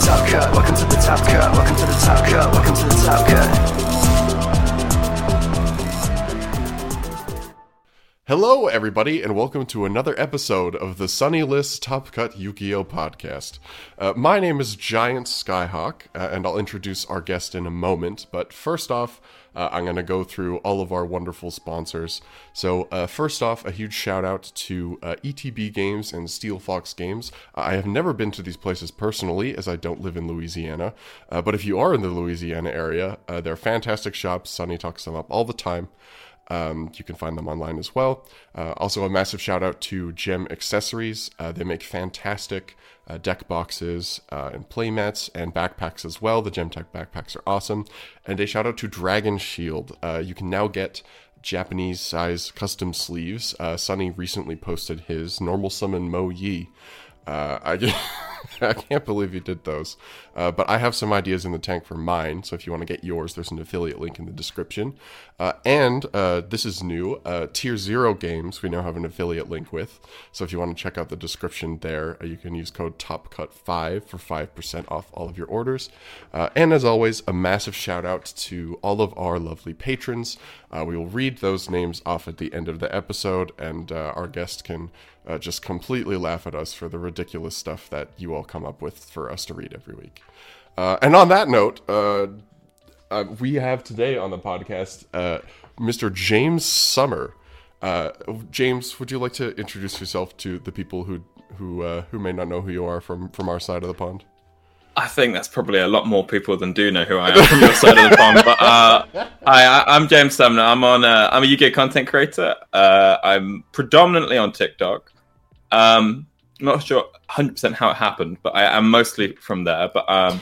Top Cut, welcome to the Top Cut, welcome to the Top Cut, welcome to the Top Cut. Hello, everybody, and welcome to another episode of the Sonny List Top Cut Yu-Gi-Oh podcast. Uh, my name is Giant Skyhawk, uh, and I'll introduce our guest in a moment. But first off, uh, I'm going to go through all of our wonderful sponsors. So, uh, first off, a huge shout out to uh, ETB Games and Steelfox Games. I have never been to these places personally, as I don't live in Louisiana. Uh, but if you are in the Louisiana area, they're fantastic shops. Sonny talks them up all the time. Um, you can find them online as well. Uh, also, a massive shout out to Gem Accessories. Uh, they make fantastic uh, deck boxes uh, and playmats and backpacks as well. The Gem Tech backpacks are awesome. And a shout out to Dragon Shield. Uh, you can now get Japanese size custom sleeves. Uh, Sonny recently posted his normal summon Mo Yi. I, I can't believe you did those. Uh, but I have some ideas in the tank for mine. So if you want to get yours, there's an affiliate link in the description. Uh, and uh, this is new uh, Tier Zero Games, we now have an affiliate link with. So if you want to check out the description there, uh, you can use code TOPCUT5 for 5% off all of your orders. Uh, and as always, a massive shout out to all of our lovely patrons. We will read those names off at the end of the episode, and our guest can just completely laugh at us for the ridiculous stuff that you all come up with for us to read every week. Uh, and on that note, uh, uh, we have today on the podcast uh, Mr. James Sumner. Uh, James, would you like to introduce yourself to the people who who uh, who may not know who you are from from our side of the pond? I think that's probably a lot more people than do know who I am from your side of the pond. But uh, I, I'm James Sumner. I'm on. Uh, I'm a UK content creator. Uh, I'm predominantly on TikTok. Um, not sure 100 percent how it happened, but I am mostly from there. But um,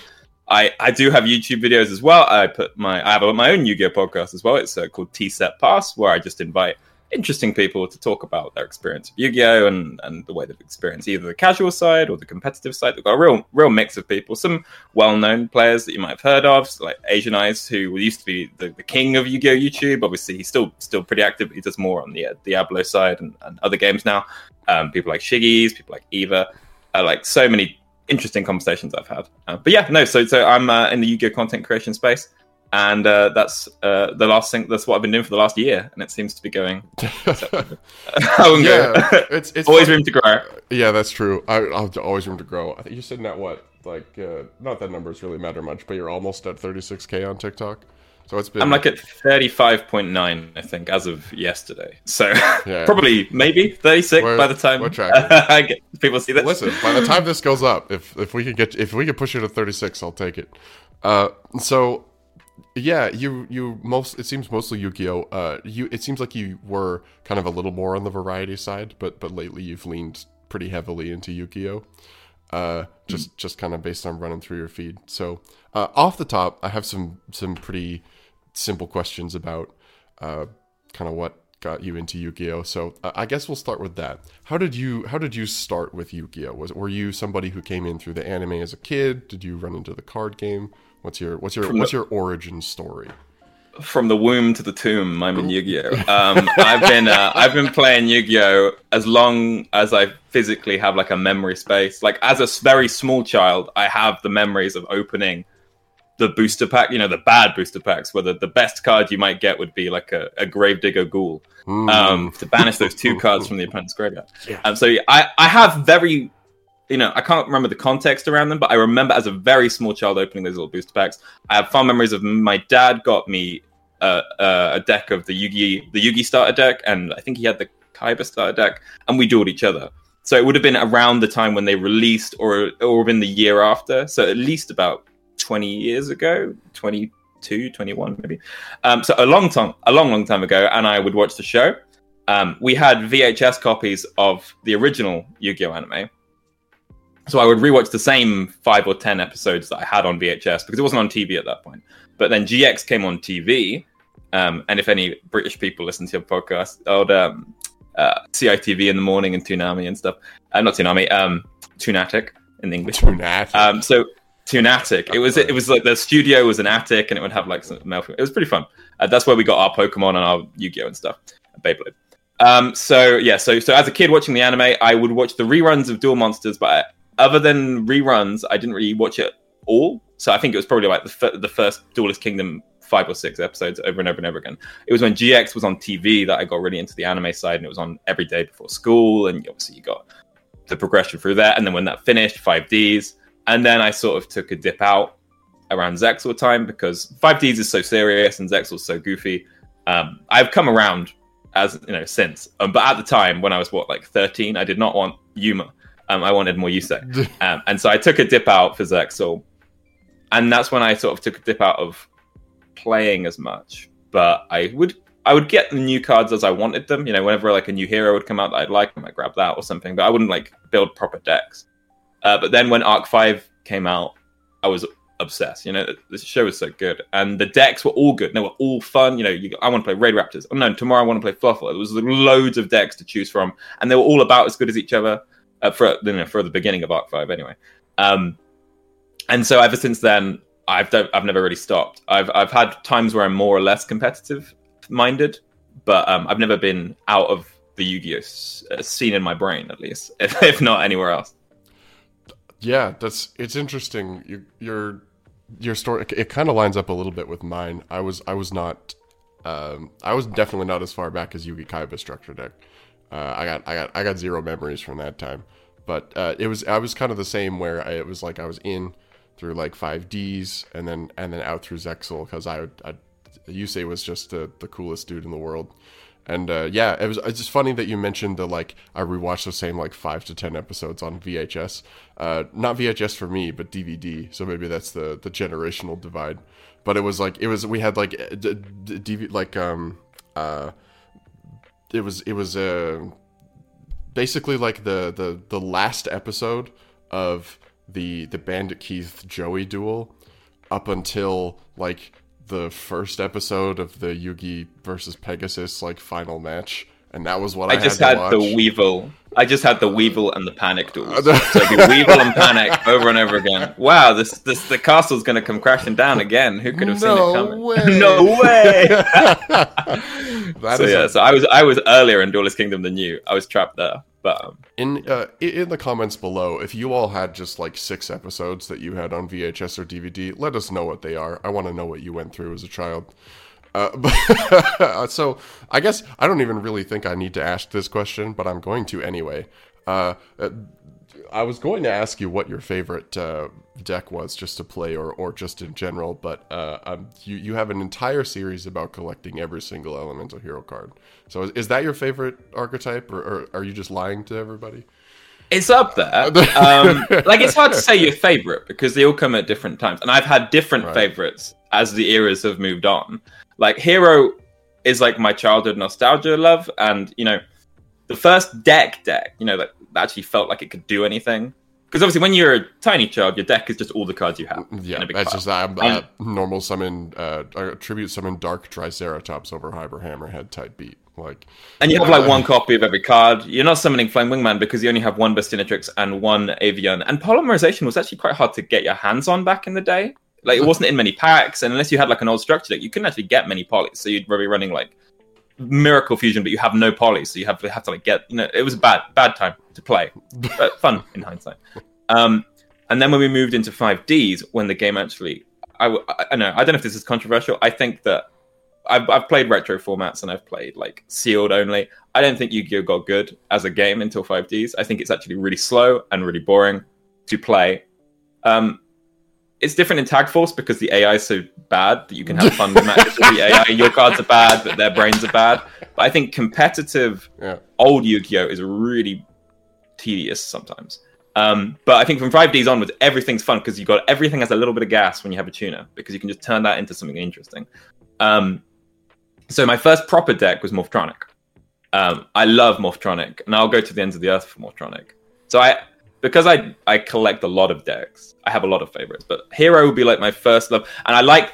I I do have YouTube videos as well. I put my I have my own Yu-Gi-Oh podcast as well. It's uh, called Tea Set Pass, where I just invite interesting people to talk about their experience of Yu-Gi-Oh and, and the way they've experienced either the casual side or the competitive side. They've got a real real mix of people. Some well-known players that you might have heard of, like Asian Eyes, who used to be the, the king of Yu-Gi-Oh YouTube. Obviously, he's still still pretty active. He does more on the uh, Diablo side and, and other games now. Um, people like Shiggy's, people like Eva, uh, like so many interesting conversations I've had. Uh, but yeah, no. So so I'm uh, in the Yu-Gi-Oh content creation space and uh, that's uh, the last thing. That's what I've been doing for the last year, and it seems to be going. yeah, it's it's always room to grow. Yeah, that's true. I, I'll always room to grow. I think you're sitting at what, like, uh, not that numbers really matter much, but you're almost at 36k on TikTok. So it's been. I'm like at 35.9, I think, as of yesterday. So Yeah. probably maybe 36 We're- by the time. I get, people see this. Listen, by the time this goes up, if if we could get if we could push it to 36, I'll take it. Uh, so yeah, you you most it seems mostly Yu-Gi-Oh. Uh, you it seems like you were kind of a little more on the variety side, but but lately you've leaned pretty heavily into Yu-Gi-Oh. Uh, just just kind of based on running through your feed. So uh, off the top, I have some some pretty simple questions about uh, kind of what got you into Yu-Gi-Oh. So uh, I guess we'll start with that. How did you How did you start with Yu-Gi-Oh? Was were you somebody who came in through the anime as a kid? Did you run into the card game? What's your What's your From What's the- your origin story? from the womb to the tomb, I'm in Yu-Gi-Oh. Um, I've been uh, I've been playing Yu-Gi-Oh as long as I physically have like a memory space. Like as a very small child, I have the memories of opening the booster pack. You know, the bad booster packs, where the, the best card you might get would be like a, a Gravedigger Ghoul um, to banish those two cards from the opponent's graveyard. Um, so I I have very you know, I can't remember the context around them, but I remember as a very small child opening those little booster packs. I have fond memories of my dad got me uh, uh, a deck of the Yugi, the Yugi starter deck, and I think he had the Kaiba starter deck, and we dueled each other. So it would have been around the time when they released, or or been the year after. So at least about twenty years ago, 22, 21 maybe. Um, so a long time, a long, long time ago, and I would watch the show. Um, we had VHS copies of the original Yu-Gi-Oh anime, so I would rewatch the same five or ten episodes that I had on VHS because it wasn't on TV at that point. But then GX came on TV, um, and if any British people listen to your podcast, old um, uh, CITV in the morning and Toonami and stuff, uh, not Toonami, um, Toonattik in English. Toonattik. Um, so Toonattik, it was it was like the studio was an attic, and it would have like some mail. It was pretty fun. Uh, that's where we got our Pokemon and our Yu-Gi-Oh and stuff, and Beyblade. Um, so yeah, so so as a kid watching the anime, I would watch the reruns of Duel Monsters, but other than reruns, I didn't really watch it all. So I think it was probably like the, fir- the first Duelist Kingdom five or six episodes over and over and over again. It was when GX was on TV that I got really into the anime side, and it was on every day before school, and obviously you got the progression through that. And then when that finished, 5Ds, and then I sort of took a dip out around Zexal time because 5Ds is so serious and Zexal's so goofy. Um, I've come around as you know since, um, but at the time when I was what like 13, I did not want Yuma. Um, I wanted more Yusei, um, and so I took a dip out for Zexal, and that's when I sort of took a dip out of playing as much. But I would I would get the new cards as I wanted them. You know, whenever like a new hero would come out that I'd like, I might grab that or something. But I wouldn't like build proper decks. Uh, but then when Arc-V came out, I was obsessed. You know, the show was so good, and the decks were all good. They were all fun. You know, you, I want to play Raid Raptors. Oh no, tomorrow I want to play Fluffal. There was loads of decks to choose from, and they were all about as good as each other. Uh, for you know, for the beginning of Arc-V, anyway. Um, and so ever since then, I've I've never really stopped. I've I've had times where I'm more or less competitive minded, but um, I've never been out of the Yu-Gi-Oh uh, scene in my brain, at least, if, if not anywhere else. Yeah, that's it's interesting. You, your your story it, kind of lines up a little bit with mine. I was I was not um, I was definitely not as far back as Yugi Kaiba structure deck. Uh, I got I got I got zero memories from that time. But uh, it was I was kind of the same where I, it was like I was in through like 5Ds and then and then out through Zexal because I, I Yusei was just the the coolest dude in the world. And uh, yeah, it was it's just funny that you mentioned the like I rewatched the same like five to ten episodes on VHS. Uh, not VHS for me, but DVD. So maybe that's the the generational divide. But it was like it was we had like d- d- like um uh it was it was uh basically like the the the last episode of the the Bandit Keith Joey duel up until like the first episode of the Yugi versus Pegasus like final match, and that was what I, I just had, had, the. Weevil. I just had the Weevil and the Panik duels. so it'd be Weevil and Panik over and over again. Wow, this this the castle's going to come crashing down again. Who could have seen No it coming? way. no way. That so is yeah, a- so I was I was earlier in Duelist Kingdom than you. I was trapped there, but um, in uh, in the comments below, if you all had just like six episodes that you had on VHS or DVD, let us know what they are. I want to know what you went through as a child. Uh, but so I guess I don't even really think I need to ask this question, but I'm going to anyway. Uh, uh, I was going to ask you what your favorite uh, deck was, just to play or, or just in general. But uh, um, you you have an entire series about collecting every single elemental hero card. So is, is that your favorite archetype, or, or are you just lying to everybody? it's up there. Um, like it's hard to say your favorite because they all come at different times, and I've had different Right. favorites as the eras have moved on. Like Hero is like my childhood nostalgia love, and you know, the first deck deck, you know, that actually felt like it could do anything because obviously when you're a tiny child, your deck is just all the cards you have. Yeah, in that's pile. just I'm And- uh, normal summon uh, tribute summon Dark Driceratops over Hyper Hammerhead type beat. Like And you have like one copy of every card. You're not summoning Flame Wingman because you only have one Burstinatrix and one Avian. And polymerization was actually quite hard to get your hands on back in the day. Like it wasn't in many packs, and unless you had like an old structure deck, you couldn't actually get many polys. So you'd probably be running like Miracle Fusion, but you have no polys, so you have to have to like get. You know, it was a bad bad time to play, but fun in hindsight. Um, and then when we moved into 5Ds, when the game actually, I know I don't know if this is controversial. I think that I've, I've played retro formats and I've played like sealed only. I don't think Yu-Gi-Oh got good as a game until 5Ds. I think it's actually really slow and really boring to play. Um, it's different in Tag Force because the AI is so bad that you can have fun with matches with the AI. Your cards are bad, but their brains are bad. But I think competitive yeah, old Yu-Gi-Oh is really tedious sometimes. Um, but I think from 5Ds onwards, everything's fun because you got everything has a little bit of gas when you have a tuner because you can just turn that into something interesting. Um, so my first proper deck was Morphtronic. Um, I love Morphtronic, and I'll go to the ends of the earth for Morphtronic. So I, because I I collect a lot of decks, I have a lot of favorites. But Hero would be like my first love, and I like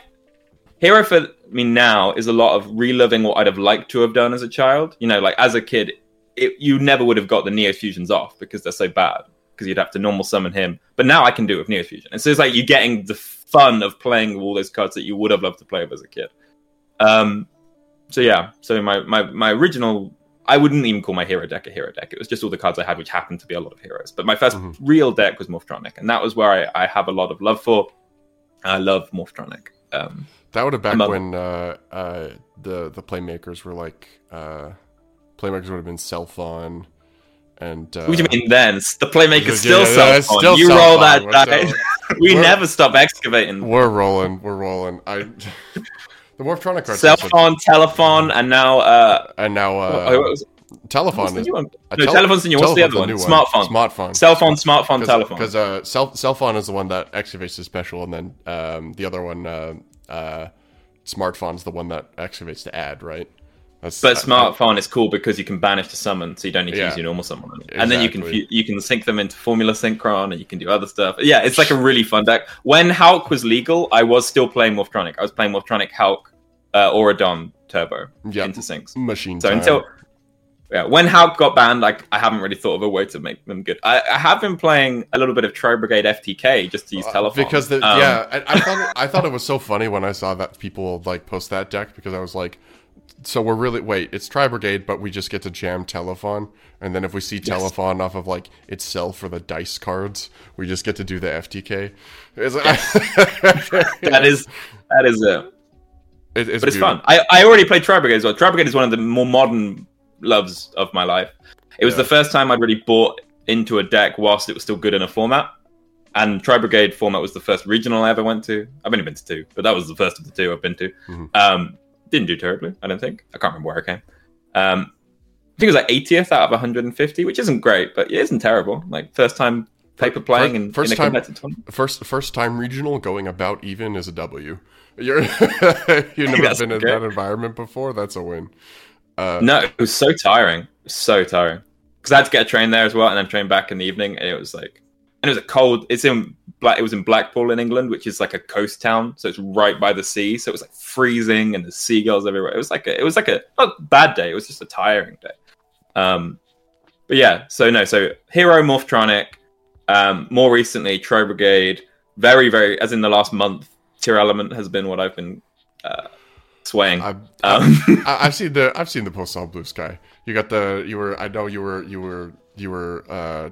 Hero for me now is a lot of reliving what I'd have liked to have done as a child. You know, like as a kid, it, you never would have got the Neo Fusions off because they're so bad. Because you'd have to normal summon him. But now I can do it with Neo Fusion. And so it's like you're getting the fun of playing all those cards that you would have loved to play with as a kid. Um, so yeah, so my, my, my original, I wouldn't even call my hero deck a hero deck. It was just all the cards I had, which happened to be a lot of heroes. But my 1st real deck was Morphtronic, and that was where I, I have a lot of love for. I love Morphtronic. Um, that would have back when uh, uh, the the playmakers were like uh, playmakers would have been Celfon and uh, what do you mean then? The playmaker's still yeah, self still You roll that die. we we're- never stop excavating. We're rolling, we're rolling. I the Morphtronic cards, Cell phone, telephone, and now uh, and now uh, telephone is new one? a No, tele- telephone's the new. one. What's the other the one? Smartphone. Smartphone. Cell phone, smartphone, telephone. Because uh, cell cell phone is the one that activates the special, and then um, the other one, uh, uh, smartphone's the one that activates the ad, right? That's, But smartphone is cool because you can banish to summon, so you don't need to Yeah. use your normal summon. on it. And then you can you can sync them into Formula Synchron, and you can do other stuff. Yeah, it's like a really fun deck. When Hulk was legal, I was still playing Morphtronic. I was playing Morphtronic Hulk, uh, Auradon Turbo Yeah. into syncs. machine. So time. until yeah, when Hulk got banned, like I haven't really thought of a way to make them good. I, I have been playing a little bit of Tri Brigade FTK just to use telephone Uh, because the, Um, yeah, I, I thought I thought it was so funny when I saw that people like post that deck because I was like, so we're really wait, it's Tri Brigade, but we just get to jam Telefon, and then if we see Telefon off of like itself for the dice cards, we just get to do the FTK. It's, that is that is it. it- it's but it's beautiful. fun. I, I already played Tri Brigade as well. Tri Brigade is one of the more modern loves of my life. It was Yeah. the first time I'd really bought into a deck whilst it was still good in a format. And Tri Brigade format was the first regional I ever went to. I've only been to two, but that was the first of the two I've been to. Mhm. Um, didn't do terribly, I don't think. I can't remember where I came. Um, I think it was like 80th out of 150, which isn't great, but it isn't terrible. Like first time paper playing in, first in time-. First first time regional going about even is a W. You're you've never been in that environment before. That's a win. Uh, No, it was so tiring. So tiring. Because I had to get a train there as well, and then train back in the evening, and it was like, and it was a cold. It's in Black. It was in Blackpool in England, which is like a coast town, so it's right by the sea. So it was like freezing, and the seagulls everywhere. It was like a, it was like a not bad day. It was just a tiring day. Um, but yeah, so no, so Hero Morphtronic. Um, more recently, Tri Brigade. Very, very, as in the last month, Tier Element has been what I've been uh, swaying. I've, Um, I- I've seen the I've seen the post on Bluesky. You got the you were I know you were you were you were uh,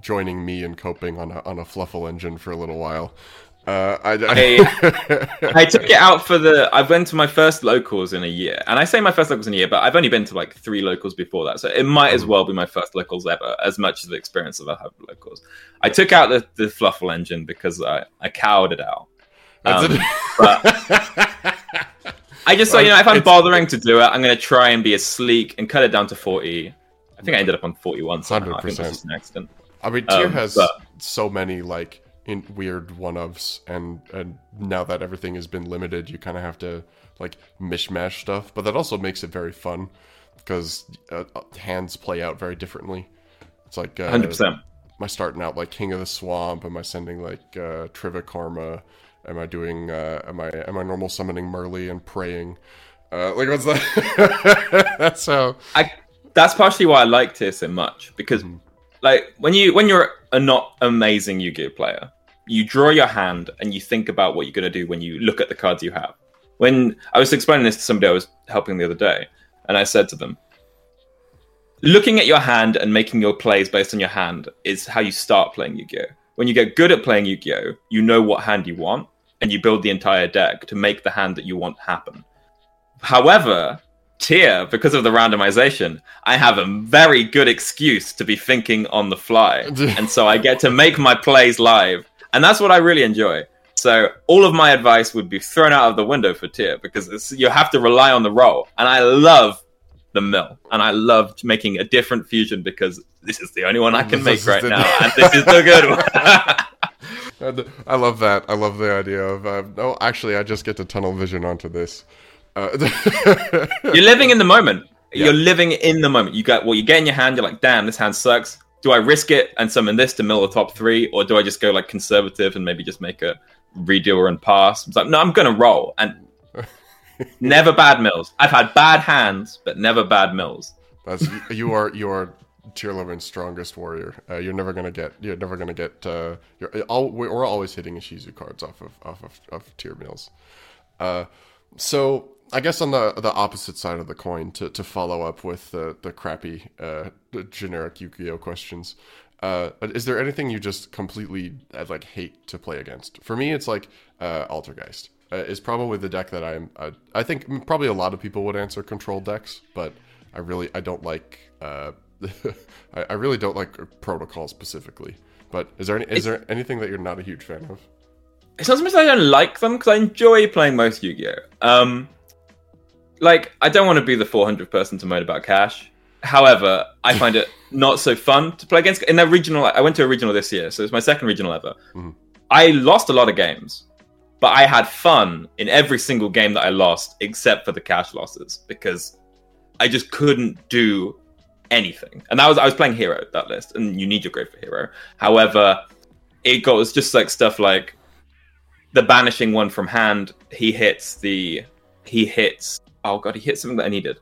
joining me in coping on a on a Fluffal engine for a little while. Uh, I, I took it out for the. I went to my first locals in a year, and I say my first locals in a year, but I've only been to like three locals before that, so it might as well be my first locals ever. As much as the experience as I have locals, I took out the, the Fluffal engine because I I cowered it out. Um, I just thought, you know, if I'm It's- bothering to do it, I'm going to try and be as sleek and cut it down to 40. I think I ended up on 41 somehow. I think it was 100%. just an accident. I mean, Tier Um, has but- so many like in weird one ofs, and and now that everything has been limited, you kind of have to like mishmash stuff. But that also makes it very fun because uh, uh, hands play out very differently. It's like uh, 100%. Am I starting out like King of the Swamp? Am I sending like uh, Triva Karma? Am I doing? Uh, am I am I normal summoning Merrli and praying? Uh, like what's that? that's how. I that's partially why I like so much because hmm. like when you when you're a not amazing Yu-Gi-Oh player, you draw your hand and you think about what you're going to do when you look at the cards you have. When I was explaining this to somebody I was helping the other day, and I said to them, looking at your hand and making your plays based on your hand is how you start playing Yu-Gi-Oh. When you get good at playing Yu-Gi-Oh, you know what hand you want, and you build the entire deck to make the hand that you want happen. However, tier, because of the randomization, I have a very good excuse to be thinking on the fly. and so I get to make my plays live. And that's what I really enjoy. So all of my advice would be thrown out of the window for tier because it's, you have to rely on the roll. And I love the mill. And I love making a different fusion because this is the only one I can This make right the- now. And this is the good one. I love that. I love the idea of uh, no. Actually, I just get to tunnel vision onto this. Uh, You're living in the moment. Yeah. You're living in the moment. You got what you get in your hand. You're like, damn, this hand sucks. Do I risk it and summon this to mill the top three, or do I just go like conservative and maybe just make a redo and pass? It's like, no, I'm gonna roll and never bad mills. I've had bad hands, but never bad mills. That's you are you are Tearlament's strongest warrior. Uh, you're never gonna get you're never gonna get. Uh, you're all, we're always hitting Ishizu cards off of off of, of tier mills. Uh, so I guess on the the opposite side of the coin, to, to follow up with the the crappy uh, generic Yu-Gi-Oh questions. Uh, is there anything you just completely uh, like hate to play against? For me, it's like uh, Altergeist uh, is probably the deck that I'm. Uh, I think probably a lot of people would answer control decks, but I really I don't like. Uh, I, I really don't like protocol specifically. But is there any, is there anything that you're not a huge fan of? It's not so much that I don't like them because I enjoy playing most Yu-Gi-Oh. Um, like I don't want to be the 400 person to moan about Kash. However, I find it not so fun to play against. In the regional, I went to a regional this year, so it's my second regional ever. Mm-hmm. I lost a lot of games, but I had fun in every single game that I lost, except for the Kash losses, because I just couldn't do anything. And that was I was playing hero that list, and you need your grade for hero. However, it got was just like stuff like the banishing one from hand. He hits the he hits. Oh god, he hit something that I needed.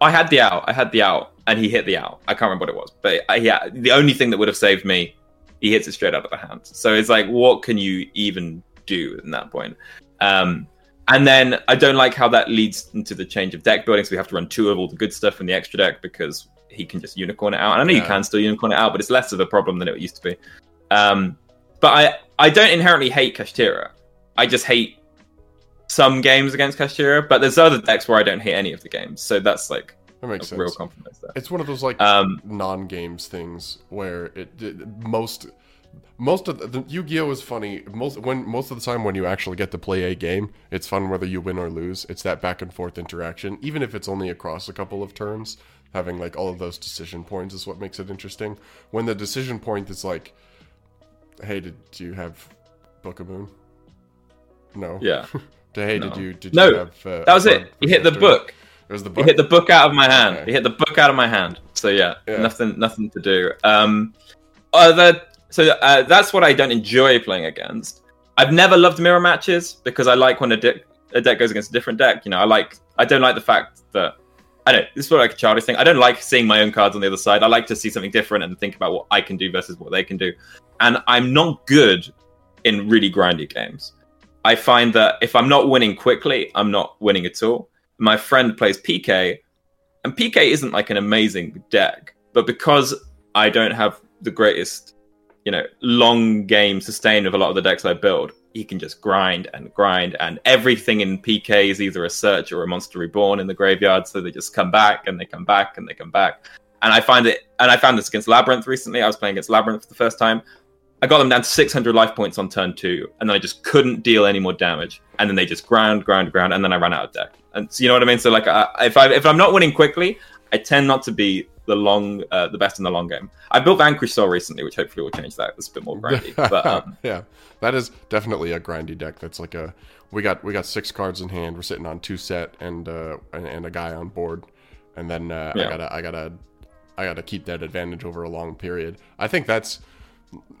I had the out. I had the out, and he hit the out. I can't remember what it was, but uh, yeah, the only thing that would have saved me, he hits it straight out of the hand. So it's like, what can you even do in that point? Um, and then I don't like how that leads into the change of deck building. So we have to run two of all the good stuff in the extra deck because he can just unicorn it out. And I know you can still unicorn it out, but it's less of a problem than it used to be. Um, but I, I don't inherently hate Kashtira. I just hate some games against Kashtira. But there's other decks where I don't hate any of the games. So that's like That makes a sense. real compromise there. It's one of those like Um, non-games things where it, it- most most of the, the Yu-Gi-Oh is funny most when most of the time when you actually get to play a game, it's fun whether you win or lose. It's that back and forth interaction, even if it's only across a couple of turns. Having like all of those decision points is what makes it interesting. When the decision point is like, "Hey, did you have Book of Moon?" No. Yeah. hey, No. did you did No, you have? Uh, that was it. He hit the book. It was the He book. hit the book out of my hand. Okay. He hit the book out of my hand. So yeah, Yeah. nothing, nothing to do. Um, other, so uh, that's what I don't enjoy playing against. I've never loved mirror matches because I like when a deck a deck goes against a different deck. You know, I like I don't like the fact that I don't. This is what like a childish thing. I don't like seeing my own cards on the other side. I like to see something different and think about what I can do versus what they can do. And I'm not good in really grindy games. I find that if I'm not winning quickly, I'm not winning at all. My friend plays PK, and PK isn't like an amazing deck, but because I don't have the greatest, you know, long game sustain of a lot of the decks I build, he can just grind and grind, and everything in PK is either a search or a monster reborn in the graveyard, so they just come back and they come back and they come back. And I find it, and I found this against Labyrinth recently. I was playing against Labyrinth for the first time. I got them down to 600 life points on turn two, and then I just couldn't deal any more damage. And then they just ground, ground, ground, and then I ran out of deck. And so you know what I mean. So like, I, if I if I'm not winning quickly, I tend not to be the long, uh, the best in the long game. I built Vanquish Soul recently, which hopefully will change that. It's a bit more grindy. But um, yeah, that is definitely a grindy deck. That's like a we got we got six cards in hand. We're sitting on two set and uh and, and a guy on board, and then uh, I gotta I gotta I gotta keep that advantage over a long period. I think that's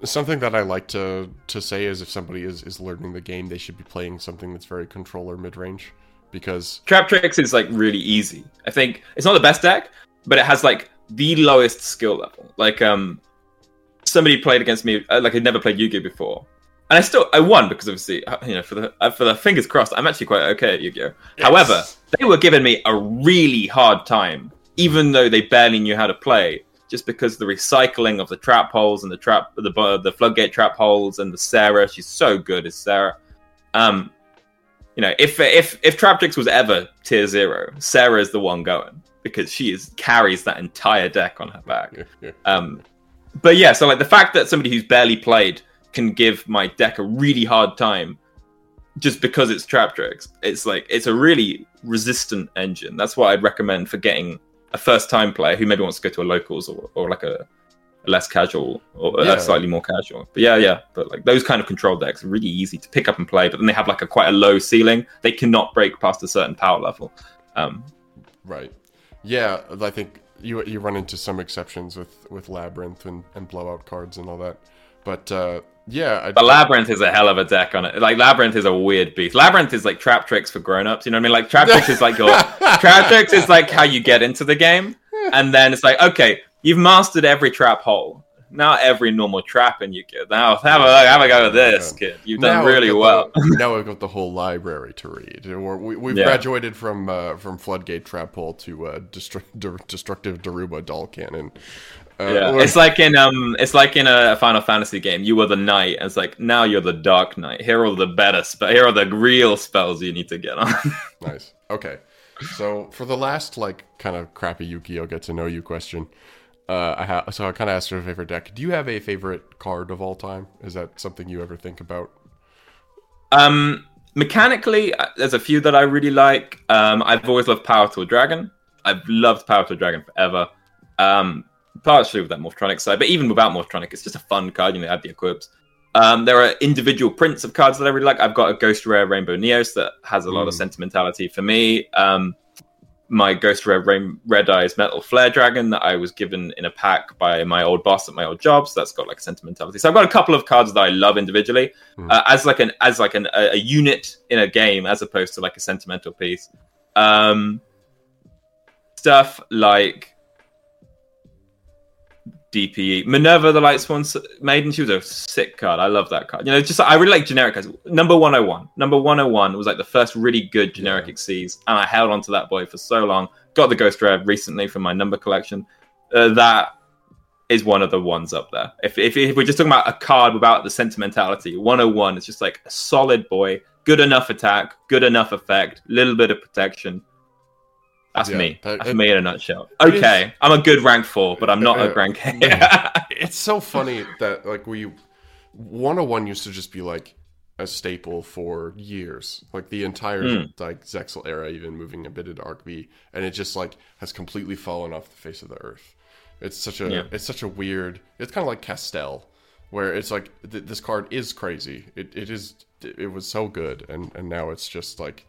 something that I like to to say is if somebody is is learning the game, they should be playing something that's very controller mid range because Traptrix is like really easy. I think it's not the best deck, but it has like the lowest skill level. Like um, somebody played against me, uh, like I'd never played Yu-Gi-Oh before, and I still I won because obviously uh, you know for the uh, for the fingers crossed, I'm actually quite okay at Yu-Gi-Oh. However, they were giving me a really hard time, even though they barely knew how to play. Just because the recycling of the trap holes and the trap the uh, the floodgate trap holes and the Sera, she's so good as Sera. Um, you know, if if if Traptrix was ever tier zero, Sera is the one going because she is carries that entire deck on her back. Um, but yeah, so like the fact that somebody who's barely played can give my deck a really hard time just because it's Traptrix, it's like it's a really resistant engine. That's what I'd recommend for getting a first time player who maybe wants to go to a locals or, or like a, a less casual or Yeah. slightly more casual. But yeah, yeah. But like those kind of control decks are really easy to pick up and play, but then they have like a quite a low ceiling. They cannot break past a certain power level. Um, right. Yeah, I think you you run into some exceptions with with labyrinth and, and blowout cards and all that, but uh, yeah, I, But Labyrinth is a hell of a deck on it. Like Labyrinth is a weird beast. Labyrinth is like Traptrix for grown-ups. You know what I mean? Like Traptrix is like your Traptrix is like how you get into the game, and then it's like okay, you've mastered every trap hole. Now every normal trap and you get now have a have a go with this kid. You've done Now really well. the- now we've got the whole library to read. Or we, we've Yeah. graduated from uh, from floodgate trap hole to uh, destru- de- destructive Daruba doll cannon. Uh, Yeah, or- it's like in um, it's like in a Final Fantasy game. You were the knight, and it's like now you're the Dark Knight. Here are the better spell. Here are the real spells you need to get on. nice. Okay. So for the last like kind of crappy Yu-Gi-Oh get to know you question, uh, I ha- so I kind of asked her a favorite deck. Do you have a favorite card of all time? Is that something you ever think about? Um, mechanically, uh, there's a few that I really like. Um, I've always loved Power Tool Dragon. I've loved Power Tool Dragon forever. Um, partially with that Morphtronic side, but even without Morphtronic, it's just a fun card. You know, add the equips. Um, there are individual prints of cards that I really like. I've got a Ghost Rare Rainbow Neos that has a lot of sentimentality for me. Um, my Ghost Rare Rain- Red Eyes Metal Flare Dragon that I was given in a pack by my old boss at my old job, so that's got like sentimentality. So I've got a couple of cards that I love individually uh, as like an as like an, a, a unit in a game, as opposed to like a sentimental piece. Um, stuff like DPE Minerva, the Light Swan Maiden. She was a sick card. I love that card. You know, just I really like generic cards. Number one hundred one. Number one hundred one was like the first really good generic Xyz, and I held onto that boy for so long. Got the Ghost Rare recently from my number collection. Uh, that is one of the ones up there. If, if, if we're just talking about a card without the sentimentality, 101 is just like a solid boy, good enough attack, good enough effect, little bit of protection. That's Yeah, me. that- That's it- me in a nutshell. it is- Okay, I'm a good rank four, but I'm not Uh, a rank eight. it's so funny that like we 101 used to just be like a staple for years like the entire Mm. like Zexal era even moving a bit into arc v and it just like has completely fallen off the face of the earth it's such a Yeah. it's such a weird it's kind of like castel where it's like th- this card is crazy it, it is it was so good and and now it's just like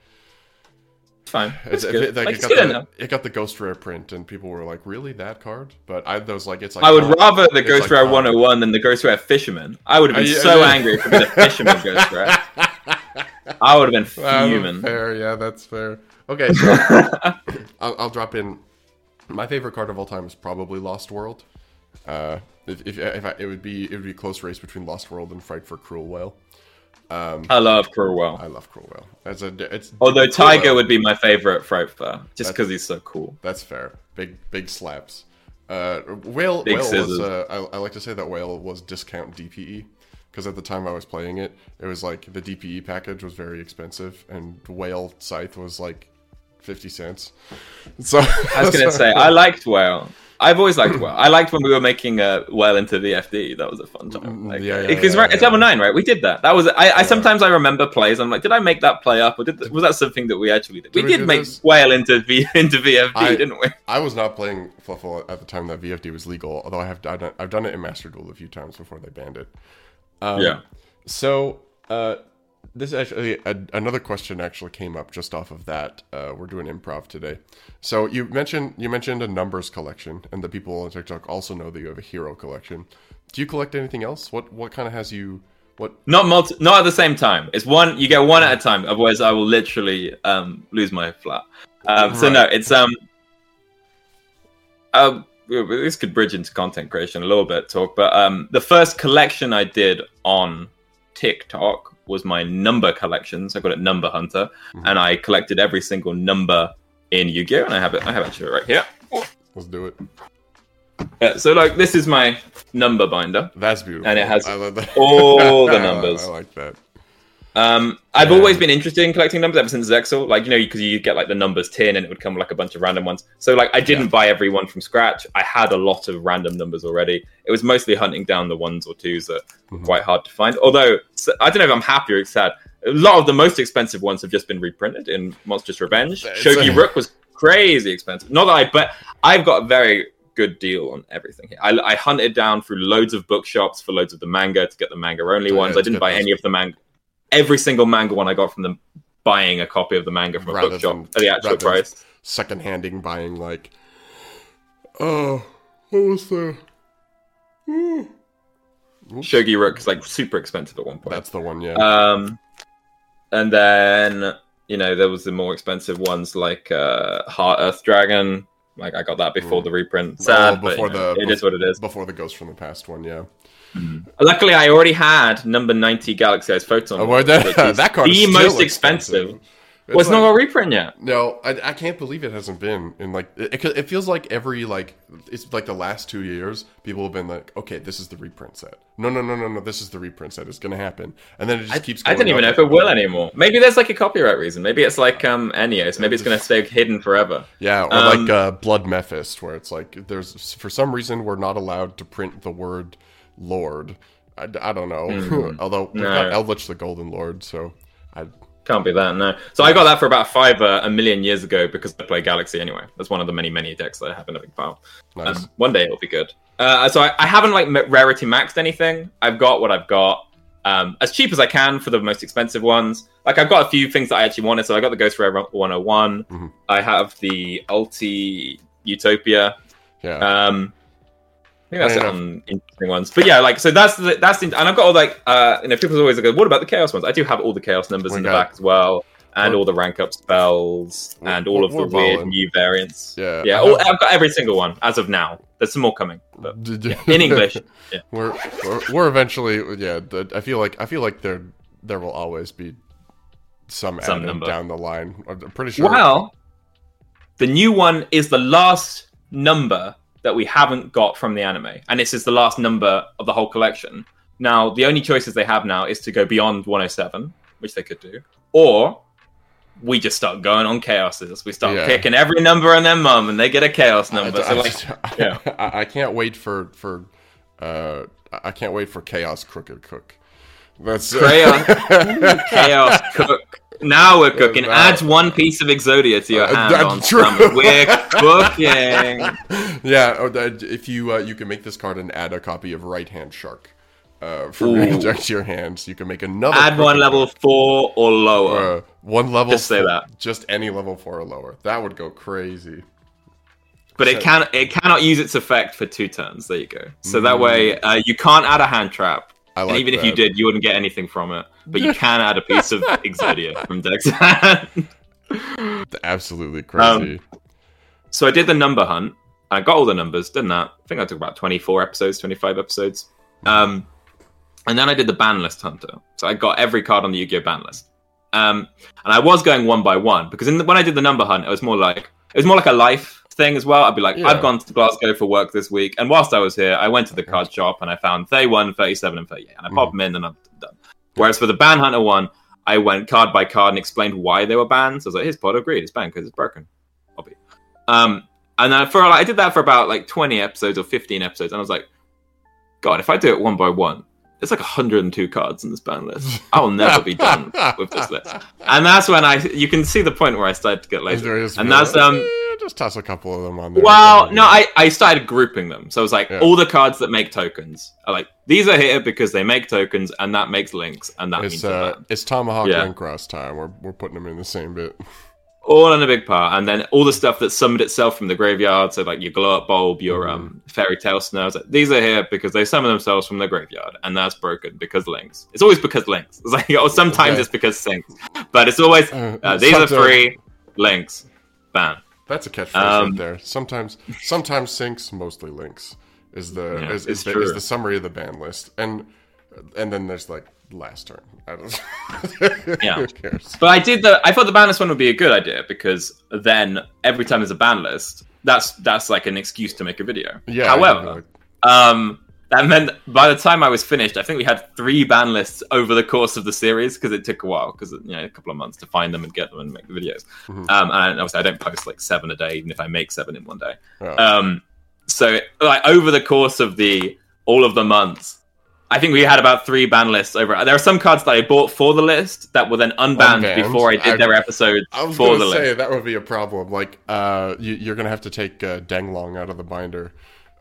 It's fine. it's, It's good. bit- like, Like, it, got good the, enough. it got the ghost rare print and people were like really that card but i was like it's like I would oh, rather the Ghost like, Rare oh. 101 than the Ghost Rare Fisherman. I would have been Uh, yeah, so yeah. angry if it was a Fisherman Ghost Rare. I would have been Um, fair, yeah, that's fair. Okay, so I'll, I'll drop in. My favorite card of all time is probably Lost World. Uh, if, if, if I, it would be it would be a close race between Lost World and Frightfur Cruel Whale. I love Crowell. I love Cruel Whale. That's a it's Although Tiger would be my favorite Frightfur, just because he's so cool. That's fair. Big big slaps. Uh, whale Big whale was. Uh, I, I like to say that whale was discount DPE because at the time I was playing it, it was like the DPE package was very expensive, and whale scythe was like fifty cents. So I was gonna say I liked Whale. I've always liked Whale. I liked when we were making uh, Whale into VFD. That was a fun time. Like, Mm, yeah, yeah, because yeah, it's level nine, right? We did that. That was I, I. Sometimes I remember plays. I'm like, did I make that play up, or did was that something that we actually did? Did we we did make this? Whale into V into VFD, I- didn't we? I was not playing Fluffal at the time that VFD was legal, although I have I've done, I've done it in Master Duel a few times before they banned it. Um, yeah. So, uh, this actually a, another question actually came up just off of that. Uh, we're doing improv today. So you mentioned you mentioned a numbers collection, and the people on TikTok also know that you have a hero collection. Do you collect anything else? What what kind of has you? What Not multi- not at the same time. It's one. You get one at a time. Otherwise, I will literally um, lose my flat. Um, So no, it's um. Uh, this could bridge into content creation a little bit talk, but um, the first collection I did on TikTok was my number collections. I got it Number Hunter, mm-hmm. and I collected every single number in Yu-Gi-Oh, and I have it. I have it actually right here. let's do it. Yeah, so like this is my number binder. That's beautiful. And it has I love that. all the numbers. I like that. Um, I've Yeah. always been interested in collecting numbers ever since Zexal. Like you know, because you get like the numbers tin, and it would come like a bunch of random ones. So like, I didn't buy every one from scratch. I had a lot of random numbers already. It was mostly hunting down the ones or twos that were quite hard to find. Although so, I don't know if I'm happy or sad. A lot of the most expensive ones have just been reprinted in Monstrous Revenge. It's Shogi a- Rook was crazy expensive. Not that I, but I've got a very good deal on everything here. I, I hunted down through loads of bookshops for loads of the manga to get the manga only ones. to I didn't buy those. any of the manga. Every single manga one I got from them buying a copy of the manga from a Rather bookshop than- at the actual price. Second-handing buying like. Oh, what was the? Shogi Rook is like super expensive at one point. That's the one. Yeah. Um, and then you know there was the more expensive ones like uh, Heart Earth Dragon. Like I got that before the reprint. Sad, before but you know, the it is what it is. Before the Ghost from the Past one, yeah. Luckily, I already had number ninety Galaxy Eyes Photon. Oh, well, that- that card is the most expensive. expensive. Well, it's not a reprint yet. No, I, I can't believe it hasn't been in like it, it. feels like every like it's like the last two years, people have been like, okay, this is the reprint set. No, no, no, no, no, this is the reprint set. It's gonna happen, and then it just keeps. I don't even know if it will anymore. Maybe there's like a copyright reason. Maybe it's like um Enios. Maybe it's going to stay hidden forever. Yeah, or Um, like uh, Blood Mephist, where it's like there's for some reason we're not allowed to print the word Lord. I, I don't know. Although we've Hmm. No. got Eldlich the Golden Lord, so I Can't be that, no. So I got that for about five uh, a million years ago because I play Galaxy anyway. That's one of the many, many decks that I have in a big pile. nice. Um, one day it'll be good. Uh, so I, I haven't like rarity maxed anything. I've got what I've got. Um, as cheap as I can for the most expensive ones. Like I've got a few things that I actually wanted. So I got the Ghost Rare 101. Mhm. I have the Ulti Utopia. yeah. Um, I think that's it on interesting ones. But yeah, like so that's the, that's the, and I've got all like uh, you know people always go, what about the chaos ones? I do have all the chaos numbers We in the back as well, and all the rank up spells and all of the weird new variants. Yeah, yeah, all, I've got every single one as of now. There's some more coming, but in English. Yeah. we're, we're we're eventually yeah. The, I feel like I feel like there there will always be some, Some number. down the line. I'm pretty sure. Well, the new one is the last number that we haven't got from the anime, and this is the last number of the whole collection. Now, the only choices they have now is to go beyond 107, which they could do, or we just start going on chaoses. We start Yeah. picking every number and their mum, and they get a chaos number. I- so like, yeah. I, I can't wait for for uh I can't wait for Chaos Crooked Cook. That's chaos, chaos cook. Now we're cooking. Now- Add one piece of Exodia to your Uh, hand that's on true. We're cooking. yeah. oh, If you uh, you can make this card and add a copy of Right Hand Shark uh, for Ooh. your hands. You can make another. Add one level four or lower. Uh, one level. Just say four- that. Just any level four or lower. That would go crazy. But it can it cannot use its effect for two turns. There you go. So that Mm. way uh, you can't add a hand trap. I and like even if you did, you wouldn't get anything from it. But you can add a piece of Exodia from Dex. Absolutely crazy. so I did the number hunt. I got all the numbers, didn't I? I think I took about 24 episodes, 25 episodes. Um, and then I did the ban list hunter. So I got every card on the Yu-Gi-Oh ban list. Um, and I was going one by one because in the, when I did the number hunt, it was more like it was more like a life thing as well. I'd be like, Yeah. I've gone to Glasgow for work this week, and whilst I was here, I went to the card shop and I found 31, 37, and 38, and I popped them in and I'm done. Whereas for the ban hunter one, I went card by card and explained why they were banned. So I was like, here's pot of greed, it's banned because it's broken. Hobby. Um, and then for like, I did that for about like 20 episodes or 15 episodes, and I was like, God, if I do it one by one, it's like 102 cards in this ban list. I will never be done with this list. And that's when I, you can see the point where I started to get lazy. And that's um, just toss a couple of them on there. well, no, I, I started grouping them. So it was like Yeah. all the cards that make tokens are like these are here because they make tokens, and that makes links, and that It's means uh, it's Tomahawk Yeah. and Cross time. We're we're putting them in the same bit. all in a big part, and then all the stuff that summoned itself from the graveyard. So like your glow up bulb, your Mm-hmm. um fairy tale snows. Like, these are here because they summon themselves from the graveyard, and that's broken because links. It's always because links. It's like or sometimes Okay. it's because sinks, but it's always Uh, uh, these are free links. Ban. That's a catchphrase Um, right there. Sometimes, sometimes sinks, mostly links is the Yeah, is, is, the, is the summary of the ban list, and and then there's like last turn. I don't. Yeah. Who cares? But I did the. I thought the ban list one would be a good idea because then every time there's a ban list, that's that's like an excuse to make a video. Yeah. However, um, that meant by the time I was finished, I think we had three ban lists over the course of the series because it took a while because you know a couple of months to find them and get them and make the videos. Mhm. Um, and obviously I don't post like seven a day, even if I make seven in one day. Oh. Um, so like over the course of the all of the months, I think we had about three ban lists over. There are some cards that I bought for the list that were then unbanned Unbanned? before I did I- their episode I was for gonna the say list. that would be a problem. Like, uh, you, you're gonna have to take uh, Denglong out of the binder.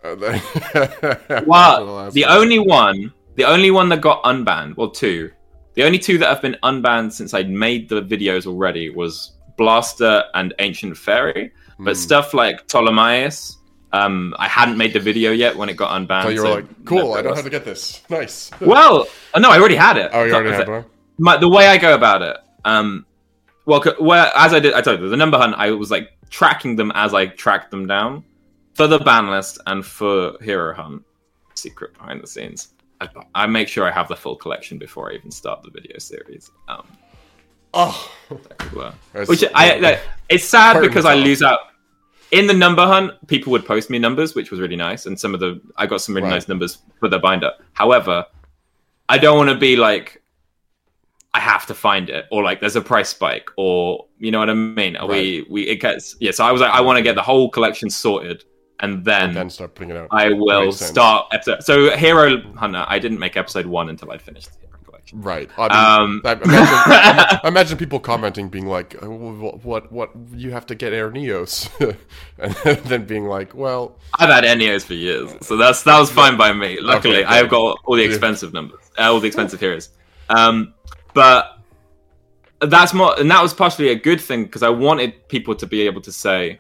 Uh, the- Well, last the only one, the only one that got unbanned, well, two, the only two that have been unbanned since I'd made the videos already was Blaster and Ancient Fairy. But Hmm. stuff like Ptolemaeus, um, I hadn't made the video yet when it got unbanned. So you were so like, cool. I don't have to get this. Nice. Well, uh, no, I already had it. Oh, you already had it. one. My, the way I go about it, um, well, well, as I did, I told you the number hunt. I was like tracking them as I tracked them down for the ban list and for hero hunt. Secret behind the scenes. I, I make sure I have the full collection before I even start the video series. Um, Oh, which I like, it's sad because I lose out. In the number hunt, people would post me numbers, which was really nice, and some of the I got some really Right. nice numbers for the binder. However, I don't want to be like I have to find it, or like there's a price spike, or you know what I mean. Are We we it gets yeah. So I was like, I want to get the whole collection sorted, and then, and then start putting it out. I will start episode. So Hero Hunter, I didn't make episode one until I'd finished the Hero collection. Right. I mean, Um, I imagine, I imagine people commenting, being like, "Uh, "What? What? What? You have to get Air Neos," and then being like, "Well, I've had Enios for years, so that's that was fine by me. Luckily, Okay, I've got all the expensive numbers, uh, all the expensive heroes. Um, but that's more, and that was partially a good thing because I wanted people to be able to say,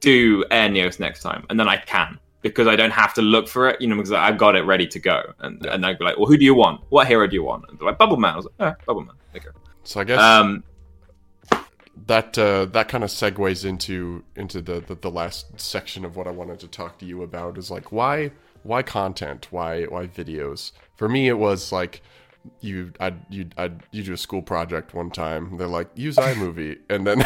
"Do Enios next time," and then I can because I don't have to look for it, you know, because I've got it ready to go, and and I'd be like, "Well, who do you want? What hero do you want?" And they're like, "Bubble Man." I was like, "Oh, Bubble Man." Okay. so I guess Um, that uh, that kind of segues into into the, the the last section of what I wanted to talk to you about is like why why content why why videos for me it was like you I you I you do a school project one time. They're like use iMovie. And then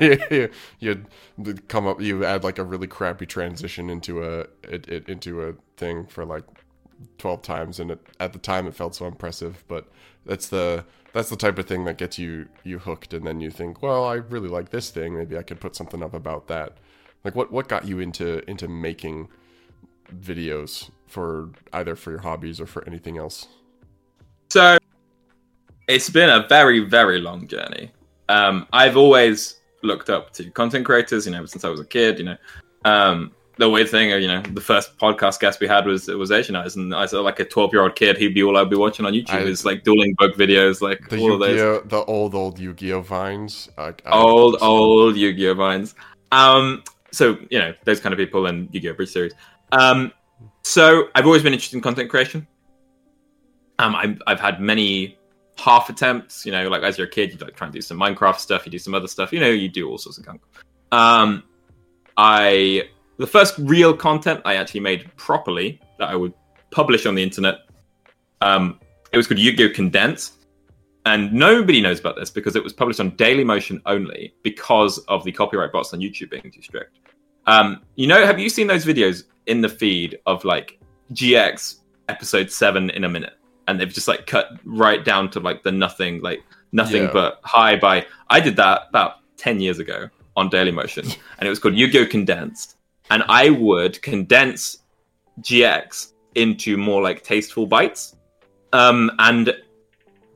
you you'd come up you add like a really crappy transition into a it, it into a thing for like 12 times. And it, at the time it felt so impressive. But that's the that's the type of thing that gets you you hooked. And then you think well i really like this thing. Maybe i could put something up about that. Like what what got you into into making videos for either for your hobbies or for anything else So it's been a very, very long journey. Um, I've always looked up to content creators, you know, since I was a kid. You know, um, the weird thing, you know, the first podcast guest we had was was Asian Eyes, and I saw like a twelve year old kid. He'd be all I'd be watching on YouTube. I- is like dueling book videos, like the all of those the old old Yu-Gi-Oh vines I, I- old, old Yu-Gi-Oh vines. Um, so you know those kind of people and Yu-Gi-Oh Abridged series. Um, so I've always been interested in content creation. Um, I've, I've had many half attempts. You know, like as you're a kid, you like try and do some Minecraft stuff, you do some other stuff. You know, you do all sorts of junk. Um, I the first real content I actually made properly that I would publish on the internet. Um, it was called Yu-Gi-Oh Condensed and nobody knows about this because it was published on Dailymotion only because of the copyright bots on YouTube being too strict. Um, you know, have you seen those videos in the feed of like GX episode seven in a minute, and they've just like cut right down to like the nothing, like nothing Yeah. but high by. I did that about ten years ago on Dailymotion, and it was called Yu-Gi-Oh Condensed, and I would condense GX into more like tasteful bites. Um, and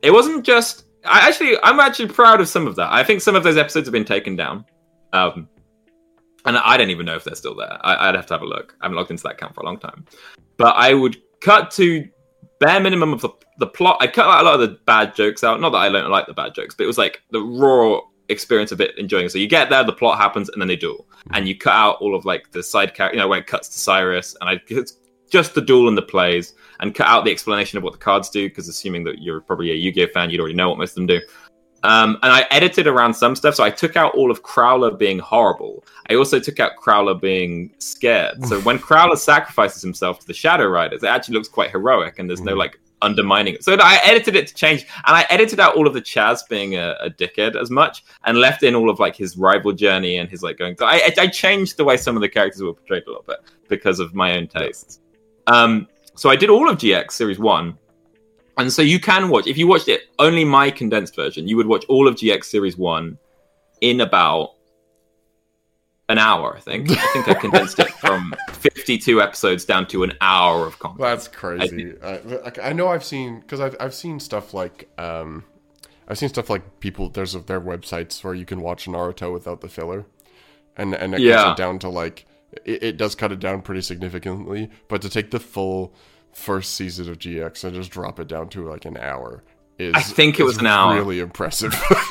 it wasn't just. I actually, I'm actually proud of some of that. I think some of those episodes have been taken down, um, and I don't even know if they're still there. I, I'd have to have a look. I haven't logged into that account for a long time. But I would cut to bare minimum of the the plot. I cut out a lot of the bad jokes out. Not that I don't like the bad jokes, but it was like the raw experience of it enjoying it. So you get there, the plot happens, and then they duel, hmm. and you cut out all of like the side character, you know, when it cuts to Cyrus, and I it's just the duel and the plays, and cut out the explanation of what the cards do, because assuming that you're probably a Yu-Gi-Oh fan, you'd already know what most of them do. Um, and I edited around some stuff, so I took out all of Crowler being horrible. I also took out Crowler being scared. So when Crowler sacrifices himself to the Shadow Riders, it actually looks quite heroic, and there's no like undermining it. So I edited it to change, and I edited out all of the Chaz being a, a dickhead as much, and left in all of like his rival journey and his like going. So I, I changed the way some of the characters were portrayed a little bit because of my own tastes. Um, so I did all of GX Series One, and so you can watch if you watched it only my condensed version, you would watch all of GX Series One in about an hour. I think. I think I condensed it from fifty-two episodes down to an hour of content. That's crazy. I, like, I know I've seen because I've I've seen stuff like um, I've seen stuff like people. There's their websites where you can watch Naruto without the filler, and and it cuts Yeah. it down to like it, it does cut it down pretty significantly. But to take the full first season of GX and just drop it down to like an hour is I think it was an hour. Really impressive.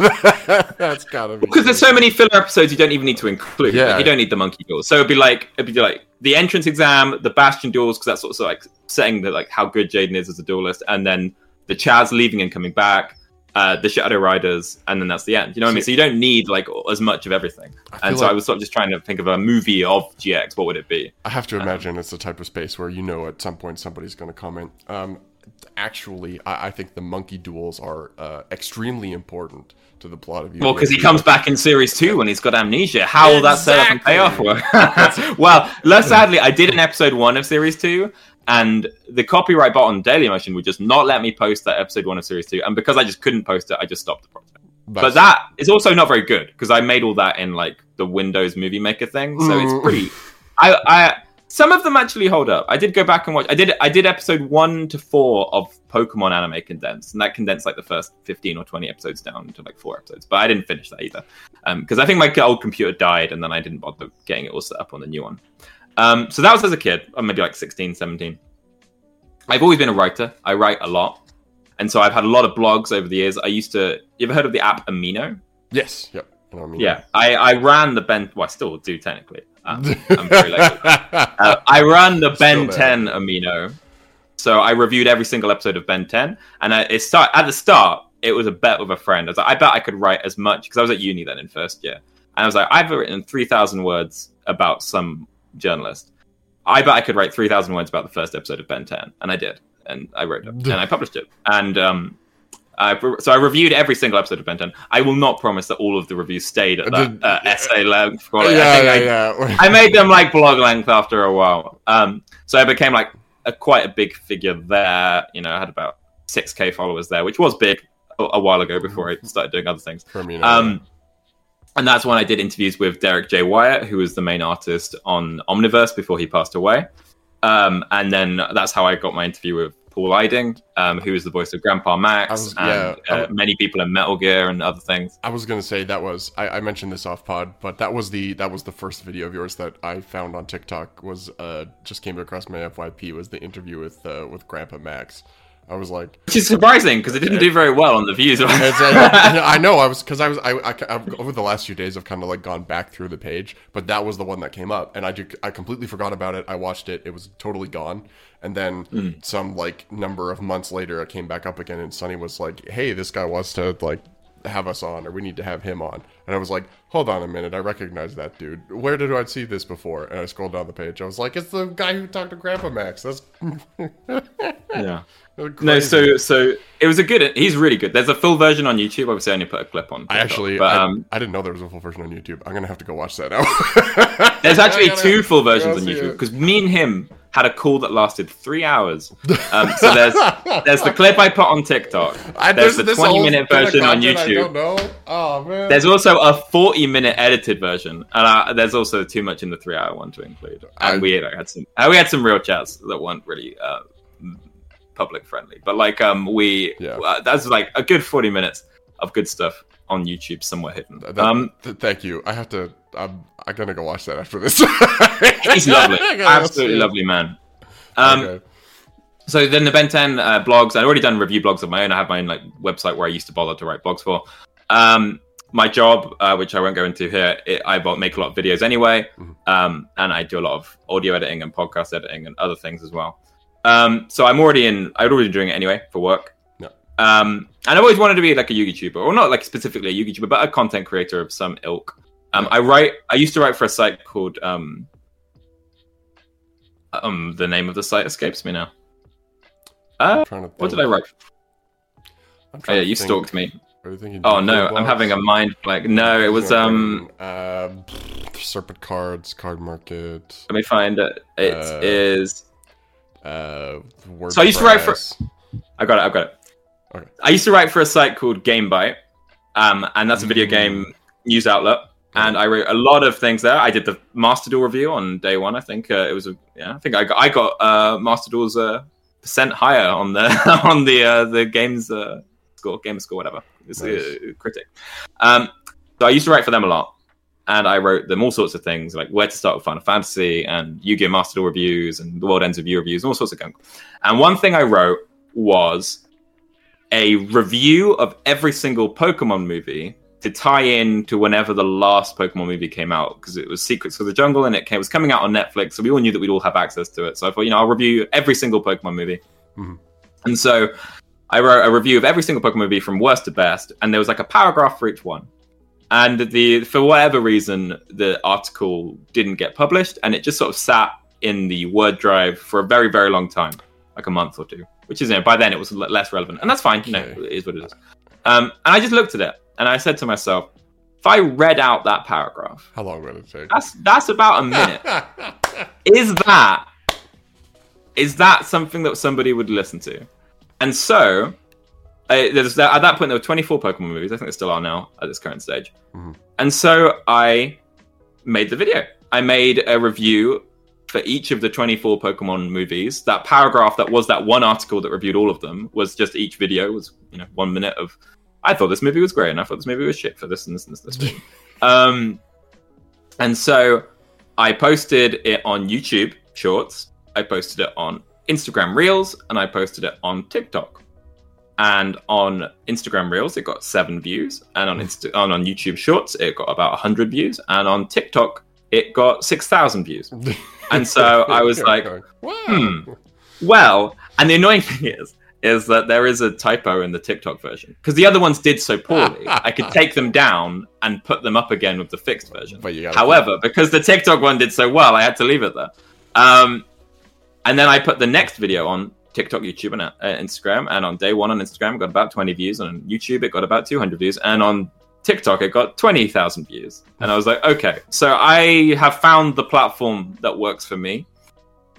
That's gotta be because there's so many filler episodes you don't even need to include. Yeah. Like, you don't need the monkey duels. So it'd be like it'd be like the entrance exam, the Bastion duels, because that's also like setting the like how good Jaden is as a duelist, and then the Chaz leaving and coming back, uh, the Shadow Riders, and then that's the end. You know what I mean? So you don't need like as much of everything. And so I was sort of just trying to think of a movie of GX. What would it be? I have to imagine it's the type of space where you know at some point somebody's going to comment. Um, actually, I, I think the monkey duels are uh, extremely important to the plot of. Well, because he comes back in series two when he's got amnesia. How will that set up and pay off? well, less sadly, I did an episode one of series two, and the copyright bot on Dailymotion would just not let me post that episode one of series two. And because I just couldn't post it, I just stopped the project. But that is also not very good because I made all that in like the Windows Movie Maker thing, so Mm. it's pretty. I, I some of them actually hold up. I did go back and watch. I did I did episode one to four of Pokemon anime condensed, and that condensed like the first fifteen or twenty episodes down to like four episodes. But I didn't finish that either because I think my old computer died, and then I didn't bother getting it all set up on the new one. Um, so that was as a kid, maybe like 16, 17. I've always been a writer. I write a lot, and so I've had a lot of blogs over the years. I used to. You ever heard of the app Amino? yes, yep. I know what I mean. Yeah, I, I ran the Ben. Well, I still do technically. Um, I'm very. Uh, I run the Ben 10 amino. So I reviewed every single episode of Ben 10, and I, it start at the start. It was a bet with a friend. I was like, I bet I could write as much because I was at uni then in first year, and I was like, I've written three thousand words about some journalist. I bet I could write three thousand words about the first episode of Ben 10, and I did, and I wrote it, and I published it, and um, I, so I reviewed every single episode of Ben 10. I will not promise that all of the reviews stayed at that Did- uh, essay length. Yeah, I think yeah, I, yeah. I made them like blog length after a while. Um, so I became like a quite a big figure there. You know, I had about six k followers there, which was big a, a while ago before I started doing other things. Um, and that's when I did interviews with Derrick J. Wyatt, who was the main artist on Omniverse before he passed away. Um, and then that's how I got my interview with Paul Eiding, um, who is the voice of Grandpa Max was- and yeah, uh, w- many people in Metal Gear and other things. I was gonna say that was I, I mentioned this off pod, but that was the that was the first video of yours that I found on TikTok was uh just came across my FYP was the interview with uh, with Grandpa Max. I was like, Which is surprising because it didn't do very well on the views. Uh, I know I was because I was I, I, I've- over the last few days I've kind of like gone back through the page, but that was the one that came up, and I do, I completely forgot about it. I watched it; it was totally gone, and then Mm. some like number of months later, it came back up again, and Sonny was like, "Hey, this guy wants to like have us on, or we need to have him on," and I was like, "Hold on a minute, I recognize that dude. Where did I see this before?" And I scrolled down the page. I was like, "It's the guy who talked to Grandpa Max." That's yeah. crazy. No, so so it was a good. He's really good. There's a full version on YouTube. Obviously, I only put a clip on. I actually, but I, um, I didn't know there was a full version on YouTube. I'm gonna have to go watch that now. there's actually two full versions on YouTube because me and him had a call that lasted three hours. Um, so there's there's the clip I put on TikTok. I- There's the 20 minute version on content I don't YouTube. know. Oh man. There's also a 40 minute edited version, and uh, there's also too much in the three hour one to include. And I- we like, had some uh, we had some real chats that weren't really uh, public friendly, but like um we Yeah. uh, that's like a good 40 minutes of good stuff on YouTube somewhere hidden. That- um, th- thank you. I have to. I'm. I'm gonna go watch that after this. he's lovely, absolutely lovely man. Um, Okay. So then the Ben 10 uh, blogs, I'd already done review blogs of my own. I have my own like website where I used to bother to write blogs for. Um, my job, uh, which I won't go into here, it, I make a lot of videos anyway, Mm-hmm. um, and I do a lot of audio editing and podcast editing and other things as well. Um, so I'm already in. I'm already been doing it anyway for work. Um, and I've always wanted to be like a YouTuber, or not like specifically a YouTuber, but a content creator of some ilk. Um, I write. I used to write for a site called. Um, um, the name of the site escapes me now. Uh, I'm trying to what did. I write? I'm Oh trying yeah, to you think. stalked me. Are you thinking Oh no, I'm having a mind blank. No, it was um. Uh, Serpent Cards, Card Market. Let me find it. It Uh, is. Uh, WordPress. So I used to write for- I got it. I've got it. Okay. I used to write for a site called GameByte, um, and that's a video Mm. game news outlet. And I wrote a lot of things there. I did the Master Duel review on day one. I think uh, it was a yeah. I think I got I got uh, Master Duel's uh, percent higher on the on the uh, the games uh, score, game score, whatever. It's a Nice. uh, critic. Um, so I used to write for them a lot, and I wrote them all sorts of things like where to start with Final Fantasy and Yu-Gi-Oh! Master Duel reviews and the World Ends Review reviews and all sorts of gunk. And one thing I wrote was a review of every single Pokemon movie to tie in to whenever the last Pokemon movie came out because it was Secrets of the Jungle and it came, was coming out on Netflix, so we all knew that we'd all have access to it. So I thought, you know, I'll review every single Pokemon movie. Mhm. And so I wrote a review of every single Pokemon movie from worst to best, and there was like a paragraph for each one. And the for whatever reason, the article didn't get published, and it just sort of sat in the Word drive for a very, very long time, like a month or two. Which is, you know, by then it was less relevant, and that's fine. You know, it is what it is. Um, and I just looked at it, and I said to myself, if I read out that paragraph, How long would it take? that's that's about a minute. is that is that something that somebody would listen to? And so, uh, there's at that point there were 24 Pokemon movies. I think there still are now at this current stage. Mhm. And so I made the video. I made a review for each of the 24 Pokemon movies. That paragraph that was that one article that reviewed all of them was just each video was you know one minute of. I thought this movie was great, and I thought this movie was shit for this and this and this. And this um, and so I posted it on YouTube Shorts. I posted it on Instagram Reels, and I posted it on TikTok. And on Instagram Reels, it got seven views, and on Insta- on, on YouTube Shorts, it got about hundred views, and on TikTok, it got six thousand views. And so I was like, hmm. Well, and the annoying thing is, is that there is a typo in the TikTok version because the other ones did so poorly. I could take them down and put them up again with the fixed version. But you gotta However, because the TikTok one did so well, I had to leave it there. Um, and then I put the next video on TikTok, YouTube, and uh, Instagram. And on day one on Instagram, it got about 20 views. And on YouTube, it got about 200 views. And on TikTok, it got 20,000 views. And I was like, okay, so I have found the platform that works for me.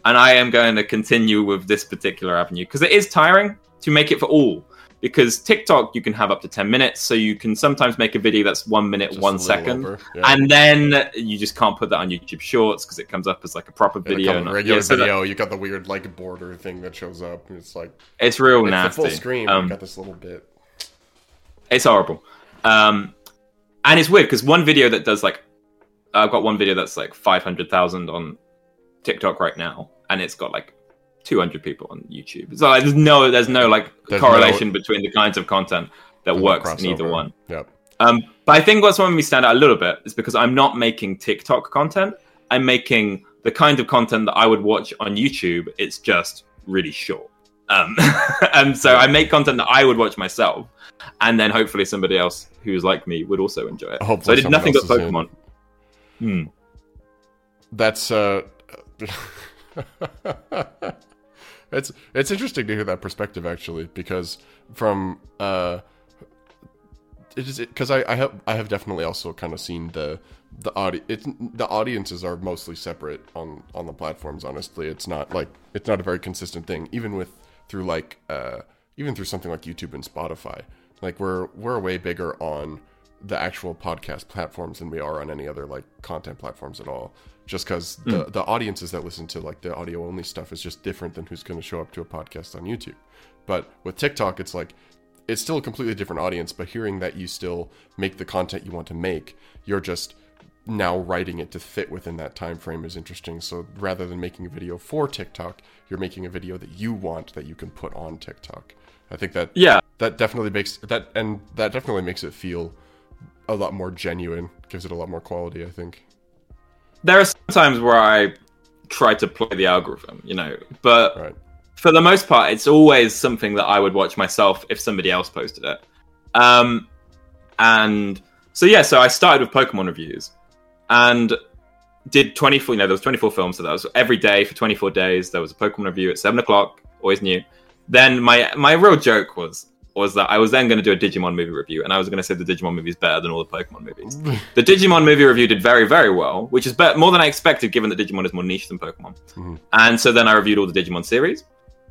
And I am going to continue with this particular avenue because it is tiring to make it for all. Because TikTok, you can have up to 10 minutes. So you can sometimes make a video that's one minute, Just a one second. yeah. And then you just can't put that on YouTube Shorts because it comes up as like a proper In video. and- regular yeah, so that- video, you got the weird like border thing that shows up. And it's like it's real it's nasty. full screen. Um, you got this little bit. It's horrible. Um, and it's weird because one video that does like, I've got one video that's like 500,000 on TikTok right now, and it's got like 200 people on YouTube. So like, there's no, there's no like There's correlation no- between the kinds of content that works in either one. Yep. Um, but I think what's making me stand out a little bit is because I'm not making TikTok content. I'm making the kind of content that I would watch on YouTube. It's just really short. Um, and so I make content that I would watch myself, and then hopefully somebody else who's like me would also enjoy it. Hopefully so I did nothing but else is in. Pokemon. Hmm. That's uh it's it's interesting to hear that perspective actually because from uh it is because I, I have I have definitely also kind of seen the the audi it's the audiences are mostly separate on on the platforms honestly it's not like it's not a very consistent thing even with through like uh even through something like YouTube and Spotify like we're we're way bigger on the actual podcast platforms than we are on any other like content platforms at all. Just because hmm. the the audiences that listen to like the audio only stuff is just different than who's going to show up to a podcast on YouTube. But with TikTok it's like it's still a completely different audience but hearing that you still make the content you want to make you're just now writing it to fit within that time frame is interesting. So rather than making a video for TikTok you're making a video that you want that you can put on TikTok I think that Yeah. that definitely makes that and that definitely makes it feel a lot more genuine. Gives it a lot more quality, I think. There are some times where I try to play the algorithm, you know, but Right. for the most part, it's always something that I would watch myself if somebody else posted it. Um, and so yeah, so I started with Pokemon reviews and did 24. You know, there was 24 films, so that was every day for 24 days. There was a Pokemon review at seven o'clock, always new. Then my my real joke was was that I was then going to do a Digimon movie review, and I was going to say the Digimon movie is better than all the Pokemon movies. the Digimon movie review did very very well, which is better, more than I expected, given that Digimon is more niche than Pokemon. And so then I reviewed all the Digimon series,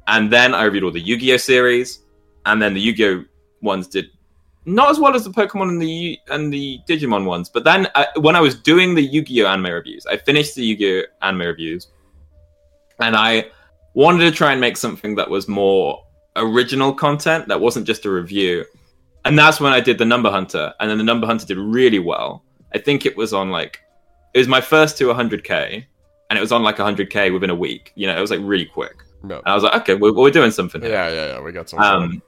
and then I reviewed all the Yu-Gi-Oh series, and then the Yu-Gi-Oh ones did not as well as the Pokemon and the and the Digimon ones. But then uh, when I was doing the Yu-Gi-Oh anime reviews, I finished the Yu-Gi-Oh anime reviews, and I wanted to try and make something that was more original content that wasn't just a review. And that's when I did the Number Hunter, and then the Number Hunter did really well. I think it was on like it was my first to 100k, and it was on like 100k within a week. You know, it was like really quick. No. And I was like, okay, we're, we're doing something. Here. Yeah, yeah, yeah. We got something. Um,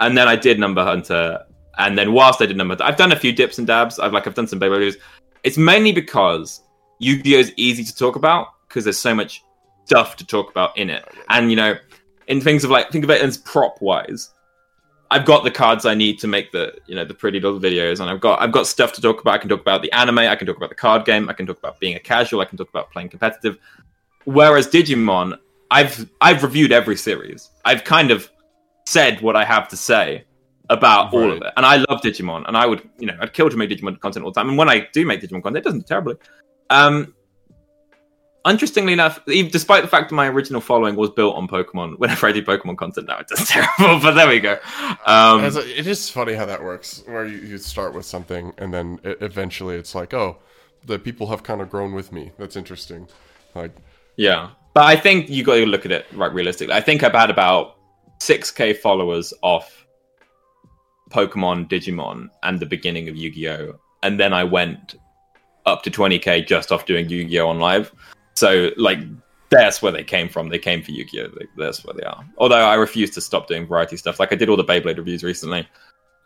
and then I did Number Hunter, and then whilst I did Number Hunter, I've done a few dips and dabs. I've like I've done some baby reviews. It's mainly because Yu-Gi-Oh is easy to talk about because there's so much stuff to talk about in it, and you know, in things of like think of it as prop wise. I've got the cards I need to make the you know the pretty little videos, and I've got I've got stuff to talk about. I can talk about the anime, I can talk about the card game, I can talk about being a casual, I can talk about playing competitive. Whereas Digimon, I've I've reviewed every series. I've kind of said what I have to say about all of it, and I love Digimon, and I would you know I'd kill to make Digimon content all the time. And when I do make Digimon content, it doesn't do terribly. Um, interestingly enough, even despite the fact that my original following was built on Pokemon, whenever I do Pokemon content now, it does terrible. But there we go. Um, a- it is funny how that works, where you, you start with something and then e eventually it's like, oh, the people have kind of grown with me. That's interesting. Like, Yeah, but I think you got to look at it right realistically. I think I've had about six k followers off Pokemon, Digimon, and the beginning of Yu-Gi-Oh, and then I went up to twenty k just off doing Yu-Gi-Oh on live. So like. That's where they came from. They came for Yu-Gi-Oh. Like, That's where they are. Although I refuse to stop doing variety stuff. Like I did all the Beyblade reviews recently.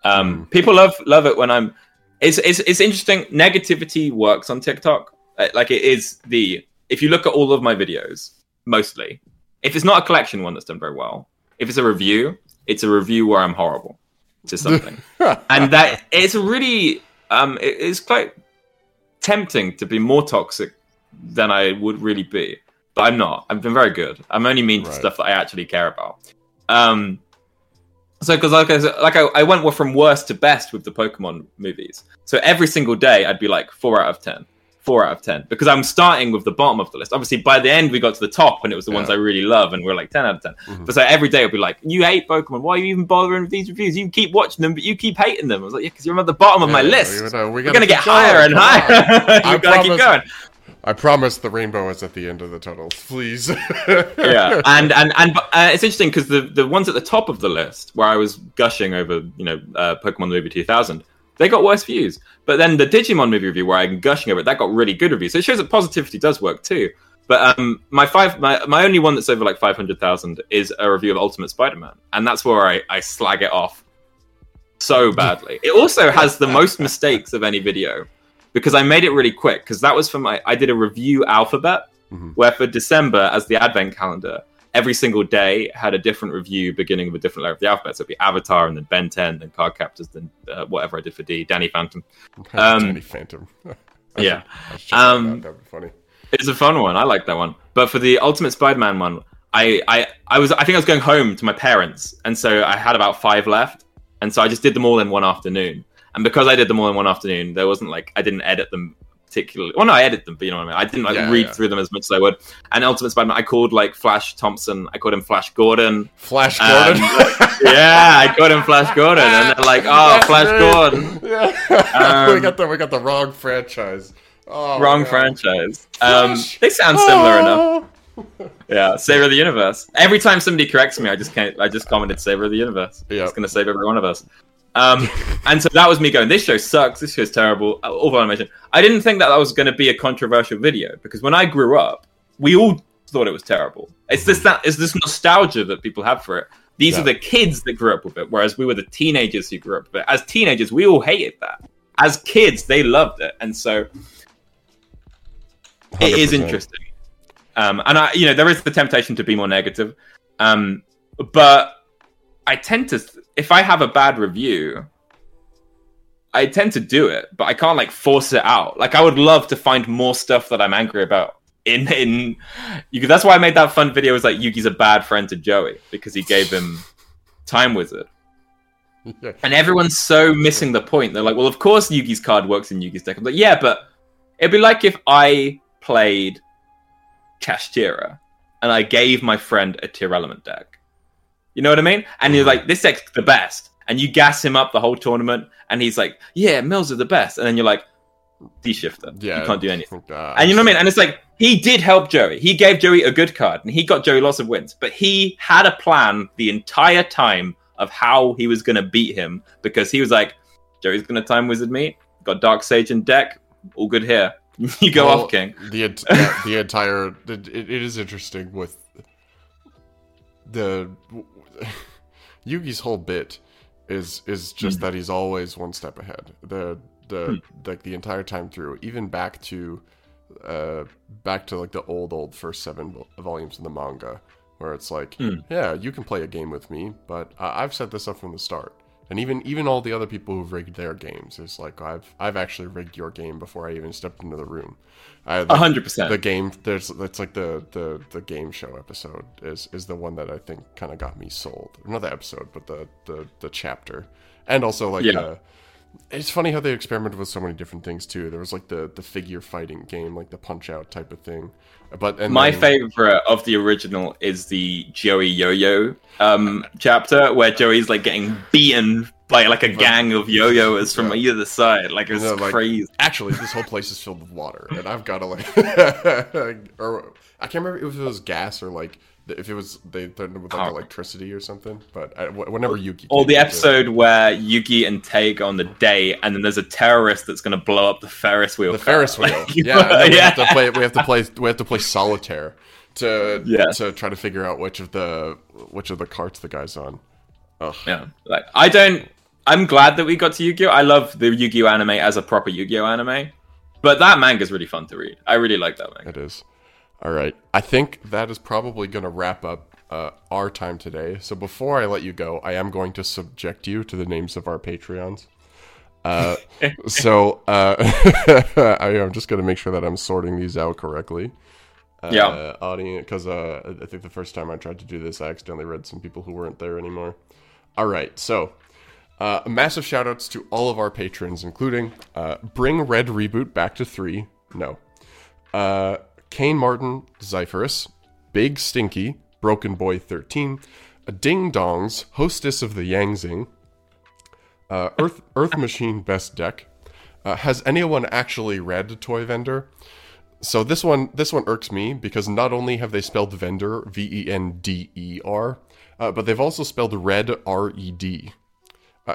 Um, People love love it when I'm. It's, it's it's interesting. Negativity works on TikTok. Uh, Like it is the if you look at all of my videos, mostly, if it's not a collection one that's done very well, if it's a review, it's a review where I'm horrible to something, and that it's really um it- it's quite tempting to be more toxic than I would really be, but I'm not. I've been very good. I'm only mean to stuff that I actually care about. Um, so because like I, like I, I went from worst to best with the Pokemon movies. So every single day I'd be like four out of ten, four out of ten, because I'm starting with the bottom of the list. Obviously, by the end we got to the top, and it was the ones I really love, and we're like ten out of 10 But so every day I'd be like, "You hate Pokemon? Why are you even bothering with these reviews? You keep watching them, but you keep hating them." I was like, "Yeah, because you're at the bottom of my Yeah, list. we we gotta gonna get going, higher and higher. You gotta keep going." I promise the rainbow is at the end of the tunnel. Please. yeah, and and and uh, it's interesting because the the ones at the top of the list where I was gushing over, you know, uh, Pokemon movie 2000, they got worse views. But then the Digimon movie review where I'm gushing over it, that got really good reviews. So it shows that positivity does work too. But um, my five, my, my only one that's over like five hundred thousand is a review of Ultimate Spider-Man, and that's where I, I slag it off so badly. It also has the most mistakes of any video because I made it really quick because that was for my I did a review alphabet where for December as the advent calendar every single day had a different review beginning with a different letter of the alphabet. So it'd be Avatar and then Ben 10 then Card Captors then uh, whatever I did for D Danny Phantom. Um, Danny Phantom. yeah. Should check that out. um, That'd be funny. it's a fun one. I like that one. But for the Ultimate Spider-Man one I, I I was I think I was going home to my parents and so I had about five left and so I just did them all in one afternoon and because I did them all in one afternoon there wasn't like I didn't edit them particularly well no I edited them but you know what I mean I didn't like Yeah, read yeah. through them as much as I would and Ultimate Spider-Man I called like Flash Thompson I called him Flash Gordon Flash and- Gordon. yeah I called him Flash Gordon and they're like oh Flash Gordon yeah. we Um, got the we got the wrong franchise. Oh, wrong God. franchise um, they sound similar enough Oh. Yeah, Savior of the Universe. Every time somebody corrects me, I just can't, I just commented Savior of the Universe. Yep. It's gonna save every one of us. Um, and so that was me going. This show sucks. This show's terrible. Uh, All animation. I didn't think that that was going to be a controversial video because when I grew up, we all thought it was terrible. It's this that it's this nostalgia that people have for it. These Yeah. are the kids that grew up with it, whereas we were the teenagers who grew up with it. As teenagers, we all hated that. as kids they loved it, and so it is 100%. interesting. Um, and I, you know, there is the temptation to be more negative, um, but I tend to, if I have a bad review, I tend to do it, but I can't like force it out. Like I would love to find more stuff that I'm angry about in in. You, that's why I made that fun video. Was like Yugi's a bad friend to Joey because he gave him Time Wizard. And everyone's so missing the point. They're like, well, of course Yugi's card works in Yugi's deck. I'm like, yeah, but it'd be like if I played Kashtira and I gave my friend a Tearlament deck. You know what I mean? And you're like, this deck's the best. And you gas him up the whole tournament, and he's like, yeah, Mills are the best. And then you're like, D-shifter. Yeah, You can't do anything. Uh, And you know what I mean? And it's like he did help Joey. He gave Joey a good card, and he got Joey lots of wins. But he had a plan the entire time of how he was going to beat him because he was like, Joey's going to time wizard me. Got Dark Sage in deck. All good here. you go Well, off, King. The yeah, the entire it, it is interesting with the Yugi's whole bit is is Hmm. just that he's always one step ahead. The the like the entire time through, even back to uh back to like the old old first seven vol- volumes in the manga, where it's like, Hmm. yeah, you can play a game with me, but uh, I've set this up from the start. And even even all the other people who've rigged their games is like I've I've actually rigged your game before I even stepped into the room. Hundred percent. the game there's it's like the the the game show episode is is the one that I think kind of got me sold. Not the episode, but the the the chapter, and also like Yeah. uh, it's funny how they experimented with so many different things too. There was like the the figure fighting game, like the punch out type of thing. But and My then- favorite of the original is the Joey Yo-Yo um, chapter where Joey's like getting beaten by like a gang of yo-yos from either side. Like it's No, like, crazy. Actually, this whole place is filled with water, and I've got to like, or I can't remember if it was gas or like if it was they threatened with like Oh. electricity or something. But I, whenever Yuki, Or the episode where Yugi and Tay go on the date, and then there's a terrorist that's going to blow up the Ferris wheel. the. Ferris wheel, Like, yeah, then we have to play. We have to play. We have to play solitaire to Yeah. to try to figure out which of the which of the carts the guy's on. Ugh. Yeah, like I don't. I'm glad that we got to Yu-Gi-Oh. I love the Yu-Gi-Oh anime as a proper Yu-Gi-Oh anime, but that manga's really fun to read. I really like that manga. It is. All right. I think that is probably going to wrap up uh, our time today. So before I let you go, I am going to subject you to the names of our Patreons. Uh, so uh, I, I'm just going to make sure that I'm sorting these out correctly. Uh, Yeah. Audience, because uh, I think the first time I tried to do this, I accidentally read some people who weren't there anymore. All right. So uh, massive shout outs to all of our patrons, including uh, Bring Red Reboot back to three. No. Kane Martin, Zyphorus, Big Stinky, Broken Boy 13, uh, Ding Dongs, Hostess of the Yangzing, uh, Earth, Earth Machine Best Deck. Uh, has anyone actually read Toy Vendor? So this one, this one irks me because not only have they spelled vendor V E N D E R, uh, but they've also spelled red R E D,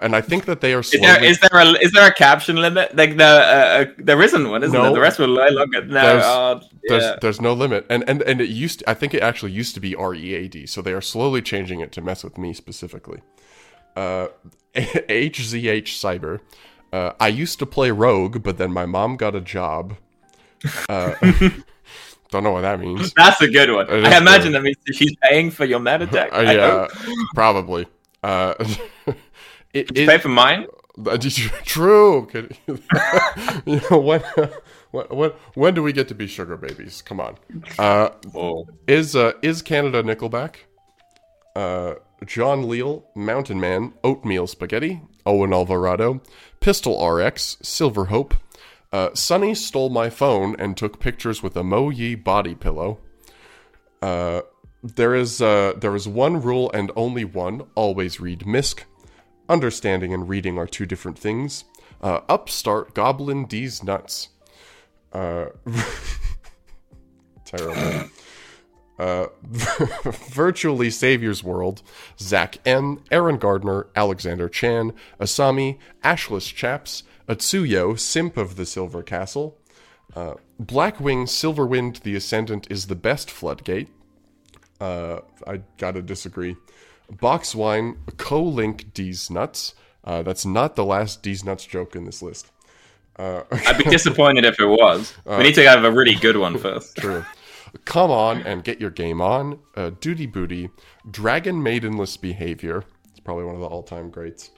and I think that they are Is there, is there a is there a caption limit? Like the uh, uh, there isn't one, isn't No. there? The rest will lie longer. No, there's, uh, there's, yeah. there's no limit, and and and it used. To, I think it actually used to be R E A D. So they are slowly changing it to mess with me specifically. Uh, HZH Cyber. Uh, I used to play Rogue, but then my mom got a job. Uh, don't know what that means. That's a good one. It I imagine good. that means she's paying for your meta deck. Uh, yeah, probably. It, you pay for mine? Uh, did you- True. You know, when, when, when, do we get to be sugar babies? Come on. Uh, Oh. is uh, is Canada Nickelback? Uh, John Leal, Mountain Man, Oatmeal Spaghetti, Owen Alvarado, Pistol RX, Silver Hope. Uh, Sonny stole my phone and took pictures with a Mo Yi body pillow. Uh, there is uh, there is one rule and only one. Always read Misk. Understanding and reading are two different things. Uh, upstart Goblin D's nuts. Uh, terrible. Uh, virtually Savior's World, Zach N, Aaron Gardner, Alexander Chan, Asami, Ashless Chaps, Atsuyo, Simp of the Silver Castle, uh, Blackwing Silverwind the Ascendant is the best floodgate. Uh, I gotta disagree. Boxwine, Co-Link D's Nuts. Uh, that's not the last D's Nuts joke in this list. Uh, I'd be disappointed if it was. we need to have a really good one first. True. Come on and get your game on. Uh, Duty Booty, Dragon Maidenless Behavior. It's probably one of the all-time greats.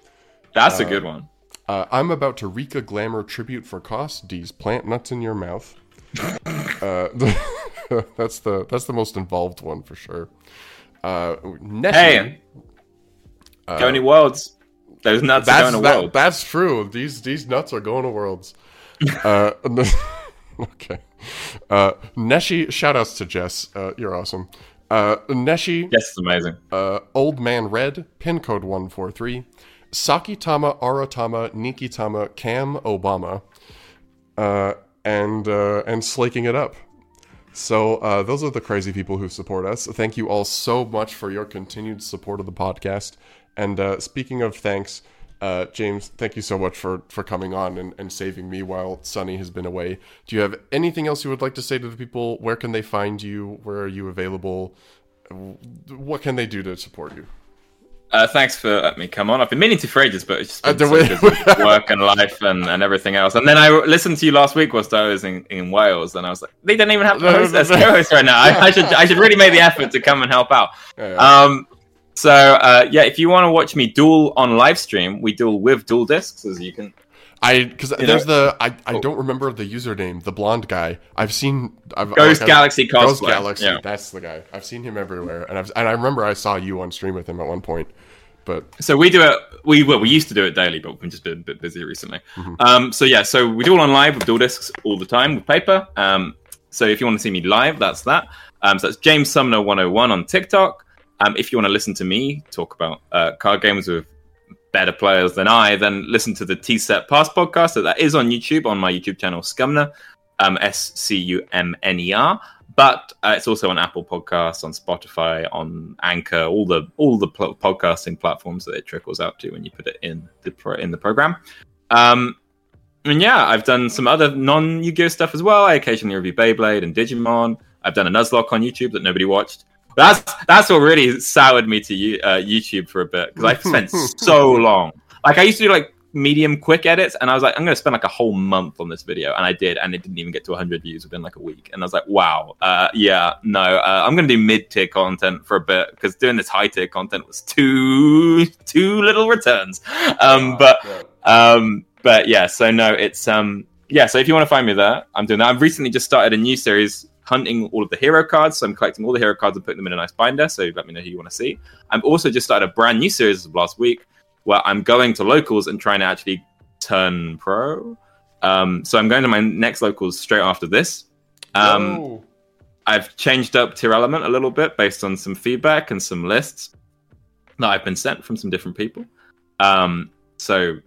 That's a good one. Uh, I'm about to wreak a glamour tribute for cost. D's plant nuts in your mouth. uh, that's the that's the most involved one for sure. Uh, Nessie, Hey, going to worlds. Those nuts are that's going to that- worlds. that's true. These these nuts are going to worlds. uh, okay. Uh, Neshi, shout outs to Jess. Uh, you're awesome. Uh, Neshi, Yes, it's amazing. uh, Old Man Red, pin code 143, Sakitama, Aratama, Nikitama, Cam Obama, uh, and uh, and slaking it up. So uh, those are the crazy people who support us. Thank you all so much for your continued support of the podcast. And uh, speaking of thanks, uh, James, thank you so much for for coming on and, and saving me while Sonny has been away. Do you have anything else you would like to say to the people? Where can they find you? Where are you available? What can they do to support you? Uh, thanks for letting me come on. I've been meaning to for ages, but it's just Uh, been so work and life and, and everything else. And then I listened to you last week whilst I was in, in Wales, and I was like, they don't even have to host as co-host right now. I, I should I should really make the effort to come and help out. Yeah. Um, so uh, yeah, if you want to watch me duel on live stream, we duel with dual discs, as you can. I because there's know- the I, I don't remember the username the blonde guy I've seen I've, Ghost like, I've- Galaxy Ghost cosplay, Galaxy yeah. that's the guy I've seen him everywhere and I've and I remember I saw you on stream with him at one point but So we do it. We well, we used to do it daily, but we've just been a bit busy recently. Mm-hmm. Um, so yeah, so we do it on live with dual discs all the time with paper. Um, so if you want to see me live, that's that. Um, so that's James Sumner 101 on TikTok. Um, if you want to listen to me talk about uh, card games with better players than I, then listen to the Tea Set Pass podcast. That is on YouTube on my YouTube channel Scumner, um, S C U M N E R. But uh, it's also on Apple Podcasts, on Spotify, on Anchor, all the all the pl- podcasting platforms that it trickles out to when you put it in the pro- in the program. Um, and yeah, I've done some other non Yu-Gi-Oh stuff as well. I occasionally review Beyblade and Digimon. I've done a Nuzlocke on YouTube that nobody watched. That's that's what really soured me to you, uh, YouTube for a bit because I spent so long. Like I used to do like medium quick edits, and I was like, I'm going to spend like a whole month on this video, and I did, and it didn't even get to 100 views within like a week. And I was like, wow, uh, yeah, no, uh, I'm going to do mid tier content for a bit because doing this high tier content was too too little returns. Um, but um, but yeah, so no, it's um, yeah. So if you want to find me there, I'm doing that. I've recently just started a new series hunting all of the hero cards. So I'm collecting all the hero cards and putting them in a nice binder. So let me know who you want to see. I'm also just started a brand new series of last week where I'm going to locals and trying to actually turn pro. Um, so I'm going to my next locals straight after this. Um, Oh. I've changed up Tearlament a little bit based on some feedback and some lists that I've been sent from some different people. Um, so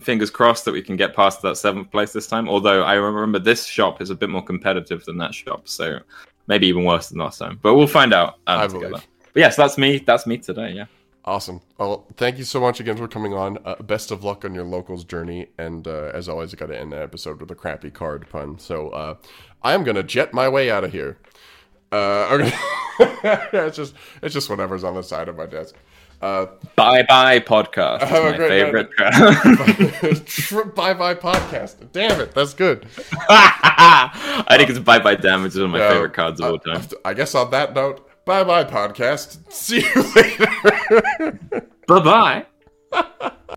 fingers crossed that we can get past that seventh place this time. Although I remember this shop is a bit more competitive than that shop, so maybe even worse than last time. But we'll find out um, I together. believe. But yes, that's me. That's me today. Yeah. Awesome. Well, thank you so much again for coming on. Uh, best of luck on your locals journey. And uh, as always, I got to end the episode with a crappy card pun. So uh, I am gonna jet my way out of here. Uh, okay. it's just it's just whatever's on the side of my desk. Uh, Bye bye podcast. A my great favorite. bye bye podcast. Damn it, that's good. I think it's bye bye damage is one of my Yeah, favorite cards of all time. I guess on that note, bye bye podcast. See you later. Bye bye.